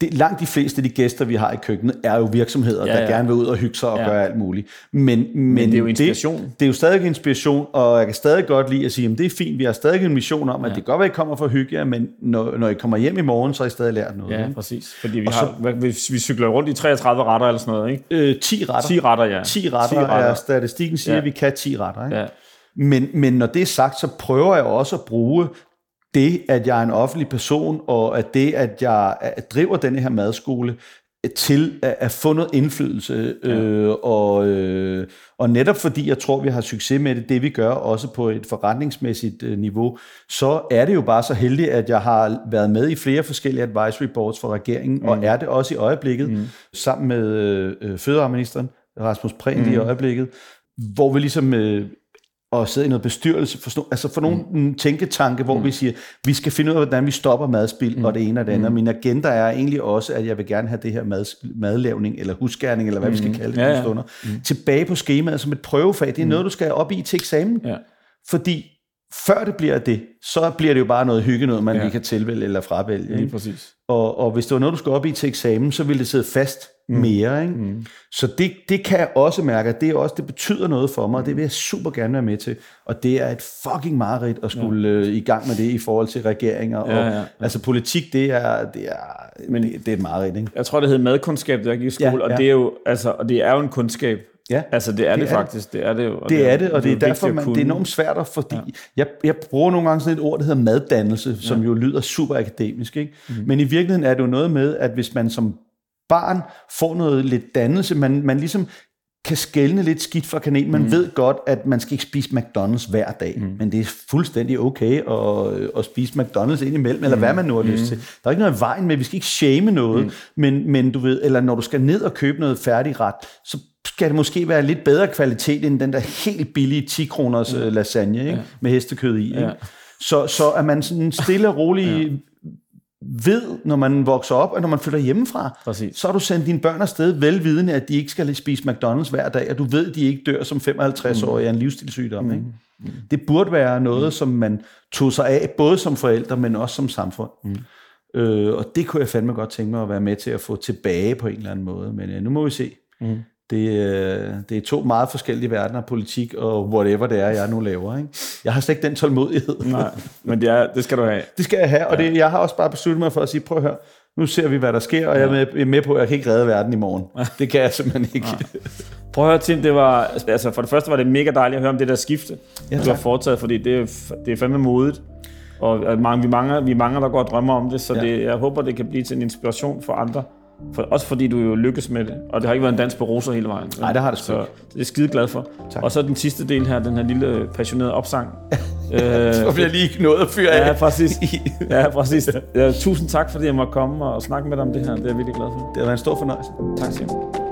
det, langt de fleste af de gæster, vi har i køkkenet, er jo virksomheder, ja, ja. der gerne vil ud og hygge sig og ja. gøre alt muligt. Men, men, men det er jo inspiration. Det, det er jo stadig inspiration, og jeg kan stadig godt lide at sige, at det er fint, vi har stadig en mission om, at ja. det godt være, at I kommer for at hygge jer, men når, når I kommer hjem i morgen, så har I stadig lært noget. Ja, ikke? præcis. Fordi vi, har, så, vi, vi cykler rundt i 33 retter eller sådan noget, ikke? Øh, 10 retter. 10 retter, ja. 10 retter, 10 retter. er statistikken siger, ja. at vi kan 10 retter. Ikke? Ja. Men, men når det er sagt, så prøver jeg også at bruge det, at jeg er en offentlig person, og at det, at jeg driver denne her madskole, til at, at få noget indflydelse. Ja. Øh, og, øh, og netop fordi jeg tror, vi har succes med det, det vi gør, også på et forretningsmæssigt øh, niveau, så er det jo bare så heldigt, at jeg har været med i flere forskellige advisory boards for regeringen, mm. og er det også i øjeblikket, mm. sammen med øh, fødevareministeren, Rasmus Prehn mm. i øjeblikket, hvor vi ligesom øh, og sidde i noget bestyrelse, for, altså for nogle mm. tænketanke, hvor mm. vi siger, vi skal finde ud af, hvordan vi stopper madspil mm. og det ene og det andet. Mm. Min agenda er egentlig også, at jeg vil gerne have det her mad, madlavning, eller husgærning, eller hvad mm. vi skal mm. kalde det, ja, ja. Stunder, mm. tilbage på skemaet som et prøvefag. Det er mm. noget, du skal op i til eksamen. Ja. Fordi før det bliver det, så bliver det jo bare noget hygge, noget man ja. lige kan tilvælge eller fravælge. Lige præcis. Og, og hvis det var noget, du skulle op i til eksamen, så ville det sidde fast mm. mere. Ikke? Mm. Så det, det kan jeg også mærke, at det, også, det betyder noget for mig, og det vil jeg super gerne være med til. Og det er et fucking mareridt at skulle ja. øh, i gang med det i forhold til regeringer. Ja, og, ja, ja. Altså politik, det er, det er, Men, det, det er et mareridt. Ikke? Jeg tror, det hedder madkundskab, jeg gik i skole, ja, ja. og det er jo altså, og det er jo en kundskab. Ja, altså det er det, det er faktisk, det er det jo. Det, det er det, og det er, det er derfor, man, det er enormt svært, at, fordi ja. jeg, jeg bruger nogle gange sådan et ord, der hedder maddannelse, som ja. jo lyder super akademisk, ikke? Mm. men i virkeligheden er det jo noget med, at hvis man som barn får noget lidt dannelse, man, man ligesom kan skælne lidt skidt fra kanel. Man mm. ved godt, at man skal ikke spise McDonald's hver dag, mm. men det er fuldstændig okay at, at spise McDonald's indimellem, eller mm. hvad man nu har mm. lyst til. Der er ikke noget i vejen med, vi skal ikke shame noget, mm. men, men du ved, eller når du skal ned og købe noget færdigret, så skal det måske være lidt bedre kvalitet end den der helt billige 10 kroners ja. Øh, lasagne ikke? Ja. med hestekød i. Ikke? Ja. Så, så er man sådan stille og rolig ja. ved, når man vokser op, og når man flytter hjemmefra, Præcis. så har du sendt dine børn afsted velvidende, at de ikke skal spise McDonald's hver dag, og du ved, at de ikke dør som 55-årige af en livsstilssygdom. Mm. Ikke? Mm. Det burde være noget, mm. som man tog sig af, både som forældre, men også som samfund. Mm. Øh, og det kunne jeg fandme godt tænke mig at være med til at få tilbage på en eller anden måde. Men ja, nu må vi se. Mm. Det, øh, det er to meget forskellige verdener, politik og whatever det er, jeg nu laver. Ikke? Jeg har slet ikke den tålmodighed. Nej, men det, er, det skal du have. Det skal jeg have, og det, jeg har også bare besluttet mig for at sige, prøv at høre, nu ser vi, hvad der sker, og jeg er med, med på, at jeg kan ikke redde verden i morgen. Det kan jeg simpelthen ikke. Nej. Prøv at høre, Tim, det var, altså for det første var det mega dejligt at høre om det der skifte, ja, du har foretaget, fordi det, er, det er fandme modigt. Og mange, vi, mange, vi mange, der går og drømmer om det, så ja. det, jeg håber, det kan blive til en inspiration for andre. For, også fordi du jo lykkes med det, og det har ikke været en dans på roser hele vejen. Nej, det har det Så det er skide glad for. Tak. Og så den sidste del her, den her lille passionerede opsang. øh, så bliver lige noget at fyre af. Ja, præcis. Ja, præcis. Ja, tusind tak, fordi jeg måtte komme og snakke med dig om det her. Det er jeg virkelig glad for. Det har været en stor fornøjelse. Tak, Simon.